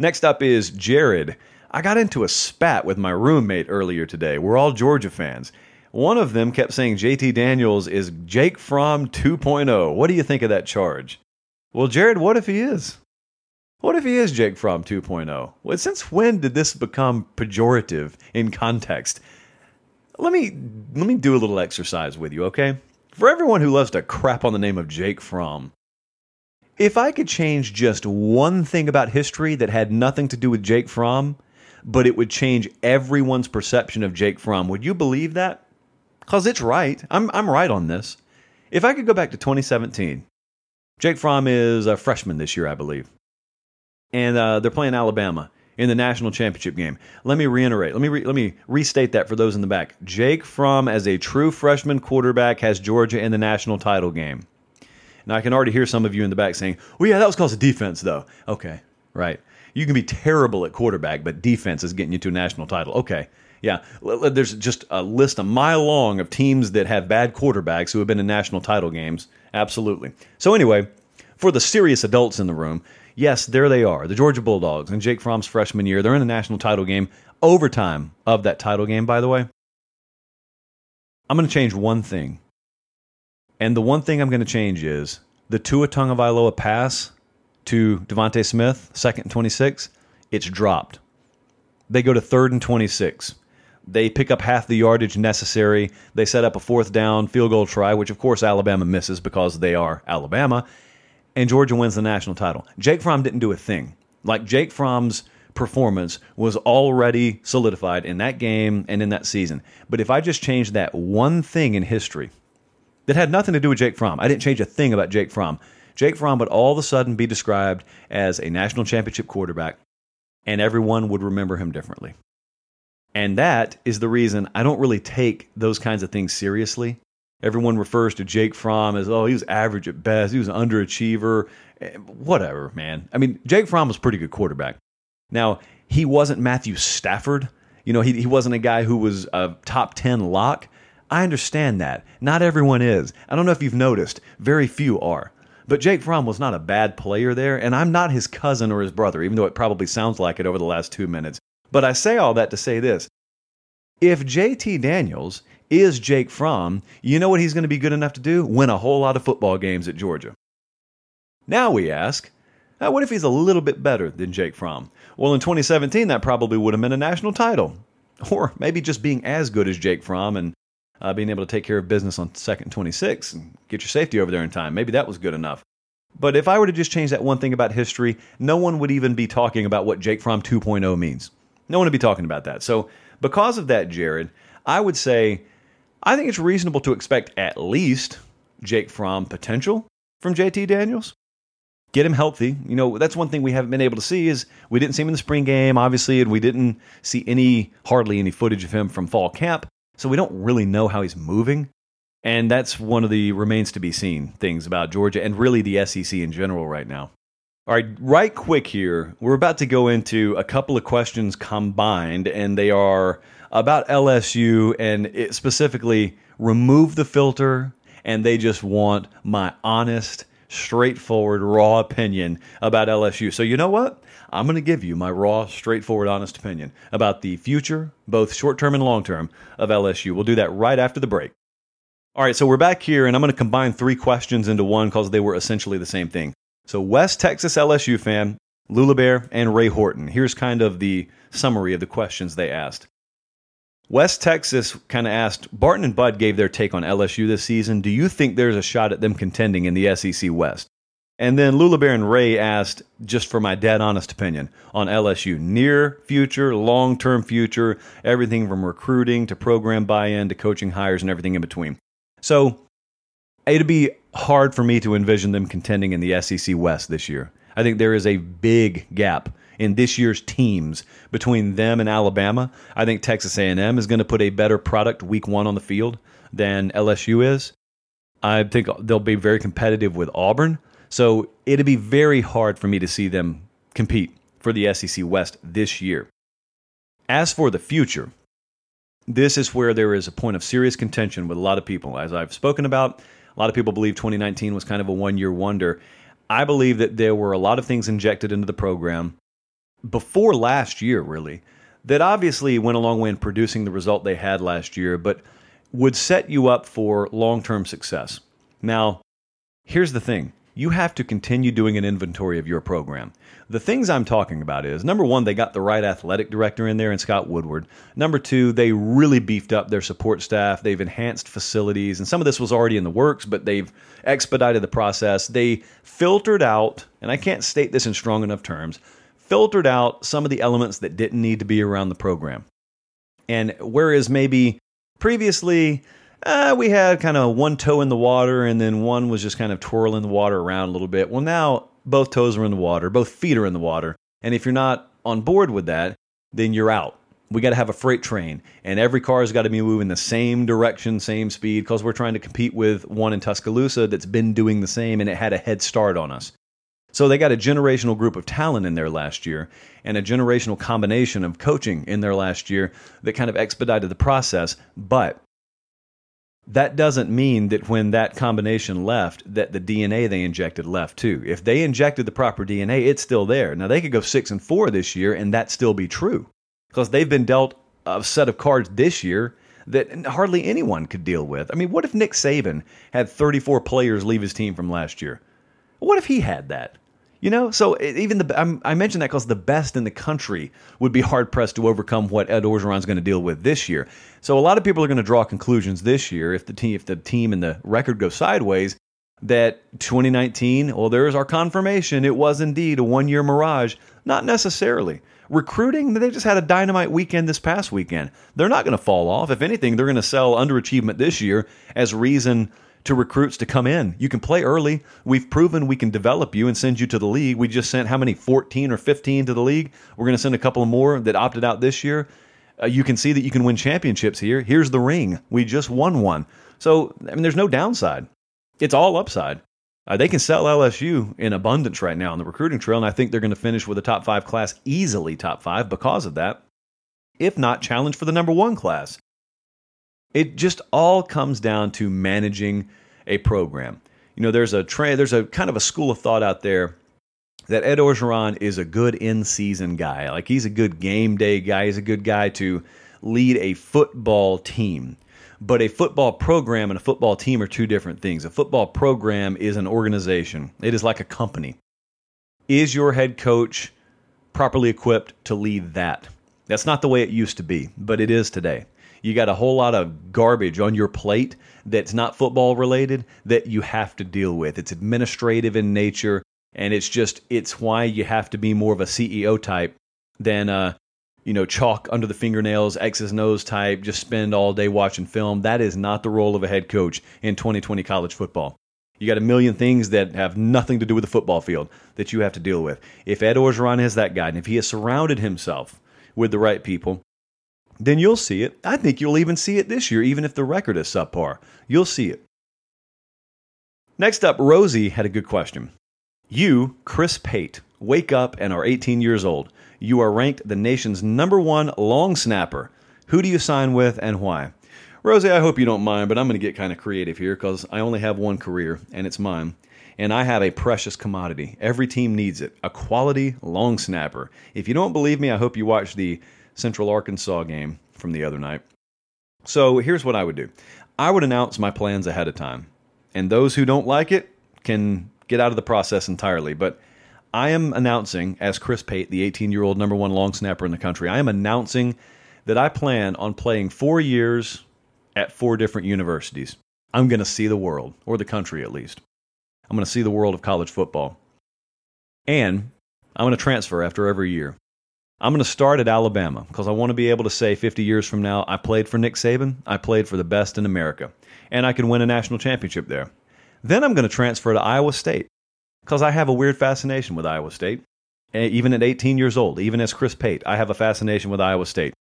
Next up is Jared. I got into a spat with my roommate earlier today. We're all Georgia fans. One of them kept saying JT Daniels is Jake Fromm 2.0. What do you think of that charge? Well, Jared, what if he is? What if he is Jake Fromm 2.0? Well, since when did this become pejorative in context? Let me let me do a little exercise with you, okay? For everyone who loves to crap on the name of Jake Fromm, if I could change just one thing about history that had nothing to do with Jake Fromm, but it would change everyone's perception of Jake Fromm, would you believe that? Because it's right. I'm, I'm right on this. If I could go back to 2017, Jake Fromm is a freshman this year, I believe and uh, they're playing Alabama in the national championship game. Let me reiterate. Let me re- let me restate that for those in the back. Jake Fromm, as a true freshman quarterback, has Georgia in the national title game. Now I can already hear some of you in the back saying, "Well, yeah, that was because of defense, though." Okay, right. You can be terrible at quarterback, but defense is getting you to a national title. Okay, yeah. There's just a list a mile long of teams that have bad quarterbacks who have been in national title games. Absolutely. So anyway, for the serious adults in the room, yes, there they are, the Georgia Bulldogs. And Jake Fromm's freshman year, they're in the national title game, overtime of that title game, by the way. I'm going to change one thing. And the one thing I'm going to change is the Tua Tagovailoa pass to DeVonta Smith, second and 26, it's dropped. They go to third and 26. They pick up half the yardage necessary. They set up a fourth down field goal try, which of course Alabama misses because they are Alabama and Georgia wins the national title. Jake Fromm didn't do a thing. Like Jake Fromm's performance was already solidified in that game and in that season. But if I just change that one thing in history that had nothing to do with Jake Fromm, I didn't change a thing about Jake Fromm. Jake Fromm would all of a sudden be described as a national championship quarterback, and everyone would remember him differently. And that is the reason I don't really take those kinds of things seriously Everyone refers to Jake Fromm as, oh, he was average at best. He was an underachiever. Eh, whatever, man. I mean, Jake Fromm was a pretty good quarterback. Now, he wasn't Matthew Stafford. You know, he, he wasn't a guy who was a top 10 lock. I understand that. Not everyone is. I don't know if you've noticed, very few are. But Jake Fromm was not a bad player there, and I'm not his cousin or his brother, even though it probably sounds like it over the last two minutes. But I say all that to say this. If JT Daniels is Jake Fromm, you know what he's going to be good enough to do? Win a whole lot of football games at Georgia. Now we ask, what if he's a little bit better than Jake Fromm? Well, in 2017, that probably would have been a national title. Or maybe just being as good as Jake Fromm and uh, being able to take care of business on second 26 and get your safety over there in time. Maybe that was good enough. But if I were to just change that one thing about history, no one would even be talking about what Jake Fromm 2.0 means. No one would be talking about that. So, because of that, Jared, I would say I think it's reasonable to expect at least Jake Fromm potential from JT Daniels. Get him healthy. You know, that's one thing we haven't been able to see is we didn't see him in the spring game, obviously, and we didn't see any hardly any footage of him from fall camp. So we don't really know how he's moving. And that's one of the remains to be seen things about Georgia and really the SEC in general right now. All right, right quick here. We're about to go into a couple of questions combined, and they are about LSU and specifically remove the filter, and they just want my honest, straightforward, raw opinion about LSU. So, you know what? I'm going to give you my raw, straightforward, honest opinion about the future, both short term and long term, of LSU. We'll do that right after the break. All right, so we're back here, and I'm going to combine three questions into one because they were essentially the same thing. So, West Texas LSU fan, Lula Bear, and Ray Horton. Here's kind of the summary of the questions they asked. West Texas kind of asked Barton and Bud gave their take on LSU this season. Do you think there's a shot at them contending in the SEC West? And then Lula Bear and Ray asked, just for my dead honest opinion, on LSU near future, long term future, everything from recruiting to program buy in to coaching hires and everything in between. So it'd be hard for me to envision them contending in the SEC West this year. I think there is a big gap in this year's teams between them and Alabama. I think Texas A&M is going to put a better product week 1 on the field than LSU is. I think they'll be very competitive with Auburn. So it'd be very hard for me to see them compete for the SEC West this year. As for the future, this is where there is a point of serious contention with a lot of people. As I've spoken about, a lot of people believe 2019 was kind of a one year wonder. I believe that there were a lot of things injected into the program before last year, really, that obviously went a long way in producing the result they had last year, but would set you up for long term success. Now, here's the thing you have to continue doing an inventory of your program. The things I'm talking about is number one, they got the right athletic director in there and Scott Woodward. Number two, they really beefed up their support staff. They've enhanced facilities, and some of this was already in the works, but they've expedited the process. They filtered out, and I can't state this in strong enough terms, filtered out some of the elements that didn't need to be around the program. And whereas maybe previously, uh, we had kind of one toe in the water and then one was just kind of twirling the water around a little bit. Well, now both toes are in the water, both feet are in the water. And if you're not on board with that, then you're out. We got to have a freight train, and every car has got to be moving the same direction, same speed, because we're trying to compete with one in Tuscaloosa that's been doing the same and it had a head start on us. So they got a generational group of talent in there last year and a generational combination of coaching in there last year that kind of expedited the process. But that doesn't mean that when that combination left that the DNA they injected left too. If they injected the proper DNA, it's still there. Now they could go 6 and 4 this year and that still be true because they've been dealt a set of cards this year that hardly anyone could deal with. I mean, what if Nick Saban had 34 players leave his team from last year? What if he had that? You know, so even the I'm, i mentioned that because the best in the country would be hard pressed to overcome what Ed Orgeron's going to deal with this year. So a lot of people are going to draw conclusions this year if the team if the team and the record go sideways that 2019, well, there's our confirmation. It was indeed a one year mirage. Not necessarily. Recruiting, they just had a dynamite weekend this past weekend. They're not going to fall off. If anything, they're going to sell underachievement this year as reason to recruits to come in. You can play early. We've proven we can develop you and send you to the league. We just sent how many 14 or 15 to the league. We're going to send a couple more that opted out this year. Uh, you can see that you can win championships here. Here's the ring. We just won one. So, I mean, there's no downside. It's all upside. Uh, they can sell LSU in abundance right now on the recruiting trail, and I think they're going to finish with a top five class, easily top five because of that, if not challenge for the number one class. It just all comes down to managing a program. You know, there's a trend, there's a kind of a school of thought out there that Ed Orgeron is a good in-season guy. Like he's a good game day guy. He's a good guy to lead a football team. But a football program and a football team are two different things. A football program is an organization. It is like a company. Is your head coach properly equipped to lead that? That's not the way it used to be, but it is today you got a whole lot of garbage on your plate that's not football related that you have to deal with. It's administrative in nature, and it's just it's why you have to be more of a CEO type than uh you know chalk under the fingernails, X's and O's type. Just spend all day watching film. That is not the role of a head coach in 2020 college football. You got a million things that have nothing to do with the football field that you have to deal with. If Ed Orgeron is that guy, and if he has surrounded himself with the right people, then you'll see it. I think you'll even see it this year, even if the record is subpar. You'll see it. Next up, Rosie had a good question. You, Chris Pate, wake up and are 18 years old. You are ranked the nation's number one long snapper. Who do you sign with and why? Rosie, I hope you don't mind, but I'm going to get kind of creative here because I only have one career, and it's mine. And I have a precious commodity. Every team needs it a quality long snapper. If you don't believe me, I hope you watch the Central Arkansas game from the other night. So here's what I would do I would announce my plans ahead of time. And those who don't like it can get out of the process entirely. But I am announcing, as Chris Pate, the 18 year old number one long snapper in the country, I am announcing that I plan on playing four years at four different universities. I'm going to see the world, or the country at least. I'm going to see the world of college football. And I'm going to transfer after every year. I'm going to start at Alabama because I want to be able to say 50 years from now, I played for Nick Saban, I played for the best in America, and I can win a national championship there. Then I'm going to transfer to Iowa State because I have a weird fascination with Iowa State. Eh, even at 18 years old, even as Chris Pate, I have a fascination with Iowa State.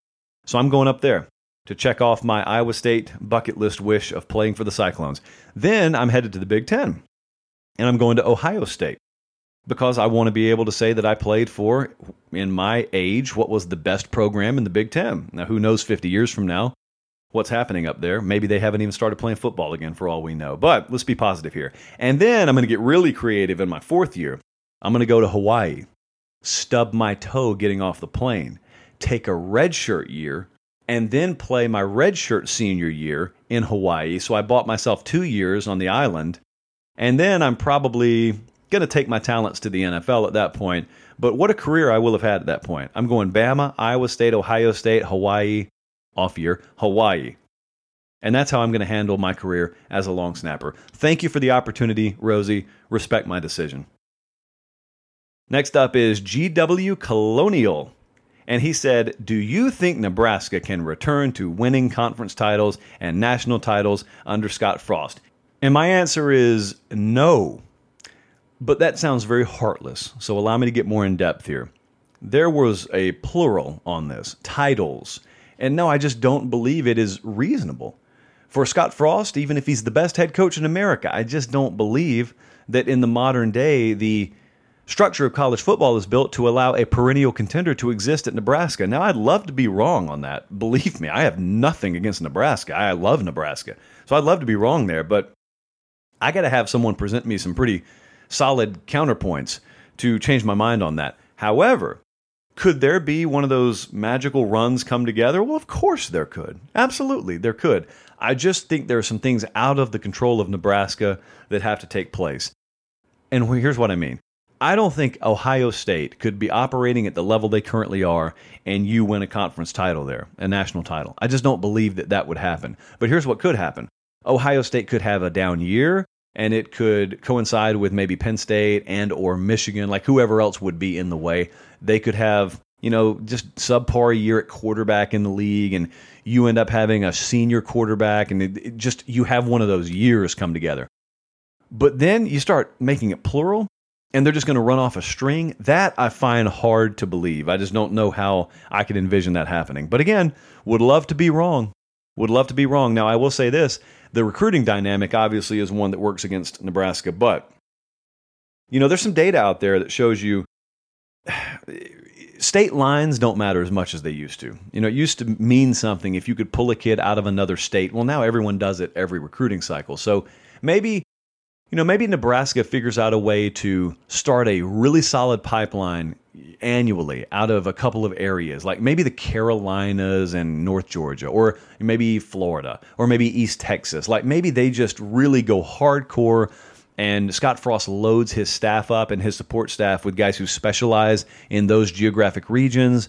So I'm going up there to check off my Iowa State bucket list wish of playing for the Cyclones. Then I'm headed to the Big Ten, and I'm going to Ohio State because I want to be able to say that I played for, in my age, what was the best program in the Big Ten. Now, who knows 50 years from now what's happening up there? Maybe they haven't even started playing football again for all we know. But let's be positive here. And then I'm going to get really creative in my fourth year. I'm going to go to Hawaii, stub my toe getting off the plane, take a redshirt year, and then play my redshirt senior year in Hawaii. So I bought myself two years on the island. And then I'm probably going to take my talents to the NFL at that point. But what a career I will have had at that point. I'm going Bama, Iowa State, Ohio State, Hawaii, off year, Hawaii. And that's how I'm going to handle my career as a long snapper. Thank you for the opportunity, Rosie. Respect my decision. Next up is GW Colonial. And he said, Do you think Nebraska can return to winning conference titles and national titles under Scott Frost? And my answer is no. But that sounds very heartless, so allow me to get more in depth here. There was a plural on this titles. And no, I just don't believe it is reasonable. For Scott Frost, even if he's the best head coach in America, I just don't believe that in the modern day, the structure of college football is built to allow a perennial contender to exist at Nebraska. Now, I'd love to be wrong on that. Believe me, I have nothing against Nebraska. I love Nebraska. So I'd love to be wrong there, but I got to have someone present me some pretty solid counterpoints to change my mind on that. However, could there be one of those magical runs come together? Well, of course there could. Absolutely, there could. I just think there are some things out of the control of Nebraska that have to take place. And here's what I mean I don't think Ohio State could be operating at the level they currently are and you win a conference title there, a national title. I just don't believe that that would happen. But here's what could happen Ohio State could have a down year and it could coincide with maybe Penn State and or Michigan, like whoever else would be in the way. They could have, you know, just subpar year at quarterback in the league and you end up having a senior quarterback and it, it just you have one of those years come together. But then you start making it plural and they're just going to run off a string. That I find hard to believe. I just don't know how I could envision that happening. But again, would love to be wrong. Would love to be wrong. Now, I will say this the recruiting dynamic obviously is one that works against Nebraska, but you know, there's some data out there that shows you state lines don't matter as much as they used to. You know, it used to mean something if you could pull a kid out of another state. Well, now everyone does it every recruiting cycle. So maybe you know, maybe Nebraska figures out a way to start a really solid pipeline annually out of a couple of areas, like maybe the Carolinas and North Georgia, or maybe Florida, or maybe East Texas. Like maybe they just really go hardcore and Scott Frost loads his staff up and his support staff with guys who specialize in those geographic regions,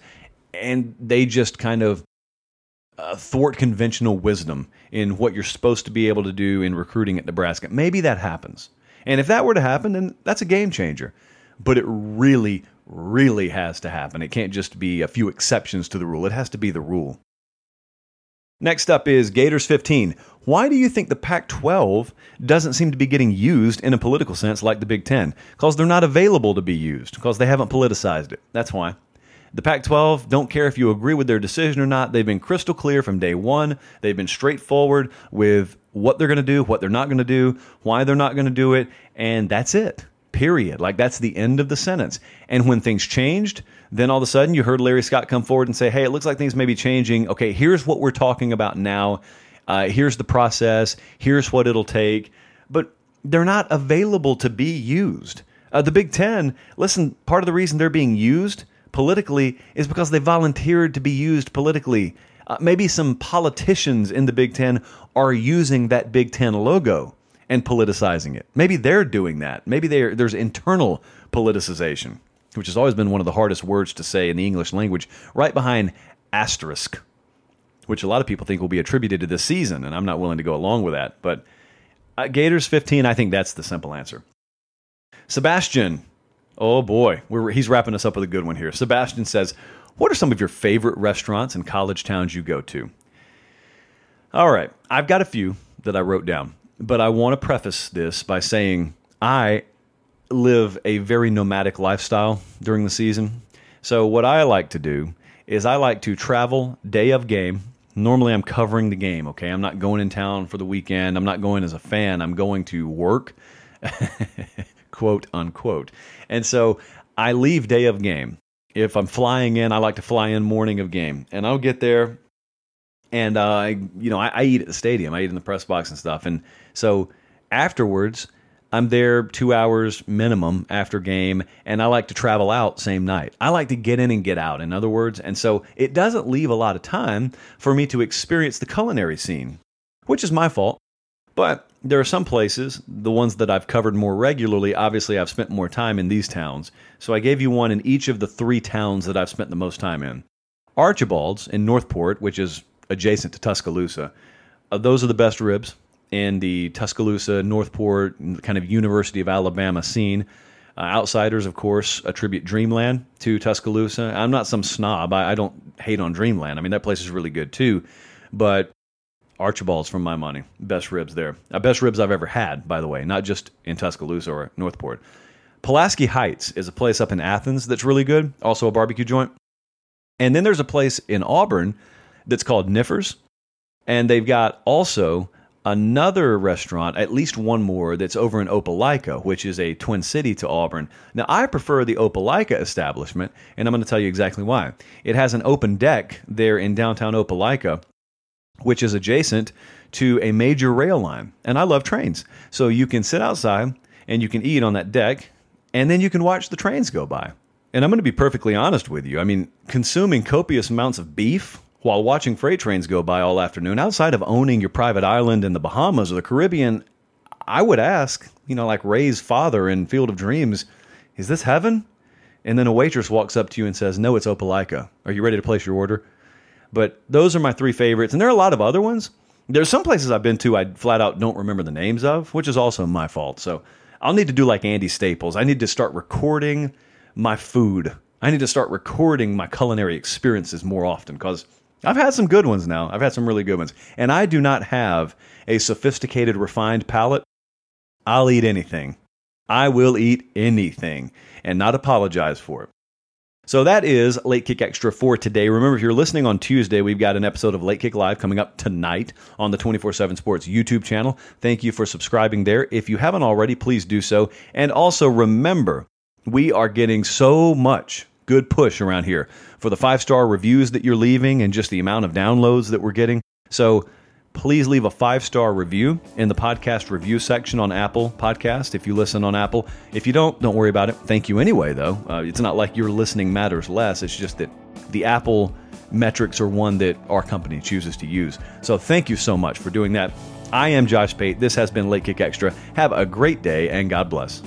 and they just kind of uh, thwart conventional wisdom in what you're supposed to be able to do in recruiting at Nebraska. Maybe that happens. And if that were to happen, then that's a game changer. But it really, really has to happen. It can't just be a few exceptions to the rule, it has to be the rule. Next up is Gators 15. Why do you think the Pac 12 doesn't seem to be getting used in a political sense like the Big Ten? Because they're not available to be used, because they haven't politicized it. That's why. The Pac 12 don't care if you agree with their decision or not. They've been crystal clear from day one. They've been straightforward with what they're going to do, what they're not going to do, why they're not going to do it, and that's it. Period. Like that's the end of the sentence. And when things changed, then all of a sudden you heard Larry Scott come forward and say, hey, it looks like things may be changing. Okay, here's what we're talking about now. Uh, here's the process. Here's what it'll take. But they're not available to be used. Uh, the Big Ten, listen, part of the reason they're being used politically is because they volunteered to be used politically. Uh, maybe some politicians in the Big Ten are using that Big Ten logo and politicizing it. Maybe they're doing that. Maybe there's internal politicization, which has always been one of the hardest words to say in the English language, right behind asterisk, which a lot of people think will be attributed to this season, and I'm not willing to go along with that. But uh, Gators 15, I think that's the simple answer. Sebastian, oh boy, he's wrapping us up with a good one here. Sebastian says, What are some of your favorite restaurants and college towns you go to? All right, I've got a few that I wrote down. But I want to preface this by saying I live a very nomadic lifestyle during the season. So, what I like to do is I like to travel day of game. Normally, I'm covering the game, okay? I'm not going in town for the weekend. I'm not going as a fan. I'm going to work, quote unquote. And so I leave day of game. If I'm flying in, I like to fly in morning of game. And I'll get there and uh, I, you know, I, I, eat at the stadium. I eat in the press box and stuff. And so afterwards, I'm there two hours minimum after game, and I like to travel out same night. I like to get in and get out, in other words. And so it doesn't leave a lot of time for me to experience the culinary scene, which is my fault. But there are some places, the ones that I've covered more regularly, obviously I've spent more time in these towns. So I gave you one in each of the three towns that I've spent the most time in. Archibald's in Northport, which is adjacent to Tuscaloosa. Uh, those are the best ribs in the Tuscaloosa, Northport, kind of University of Alabama scene. Uh, outsiders, of course, attribute Dreamland to Tuscaloosa. I'm not some snob. I, I, don't hate on Dreamland. I mean, that place is really good too. But Archibald's from my money. Best ribs there. Uh, best ribs I've ever had, by the way, not just in Tuscaloosa or Northport. Pulaski Heights is a place up in Athens that's really good, also a barbecue joint. And then there's a place in Auburn that's called Niffers. And they've got also another restaurant, at least one more, that's over in Opelika, which is a twin city to Auburn. Now, I prefer the Opelika establishment, and I'm going to tell you exactly why. It has an open deck there in downtown Opelika, which is adjacent to a major rail line. And I love trains. So you can sit outside and you can eat on that deck, and then you can watch the trains go by. And I'm going to be perfectly honest with you. I mean, consuming copious amounts of beef while watching freight trains go by all afternoon, outside of owning your private island in the Bahamas or the Caribbean, I would ask, you know, like Ray's father in Field of Dreams, is this heaven? And then a waitress walks up to you and says, No, it's Opelika. Are you ready to place your order? But those are my three favorites. And there are a lot of other ones. There's some places I've been to I flat out don't remember the names of, which is also my fault. So I'll need to do like Andy Staples. I need to start recording my food. I need to start recording my culinary experiences more often because I've had some good ones now. I've had some really good ones. And I do not have a sophisticated, refined palate. I'll eat anything. I will eat anything and not apologize for it. So that is Late Kick Extra for today. Remember, if you're listening on Tuesday, we've got an episode of Late Kick Live coming up tonight on the 24 7 Sports YouTube channel. Thank you for subscribing there. If you haven't already, please do so. And also remember, we are getting so much good push around here for the five star reviews that you're leaving and just the amount of downloads that we're getting. So please leave a five star review in the podcast review section on Apple Podcast if you listen on Apple. If you don't, don't worry about it. Thank you anyway, though. Uh, it's not like your listening matters less. It's just that the Apple metrics are one that our company chooses to use. So thank you so much for doing that. I am Josh Pate. This has been Late Kick Extra. Have a great day and God bless.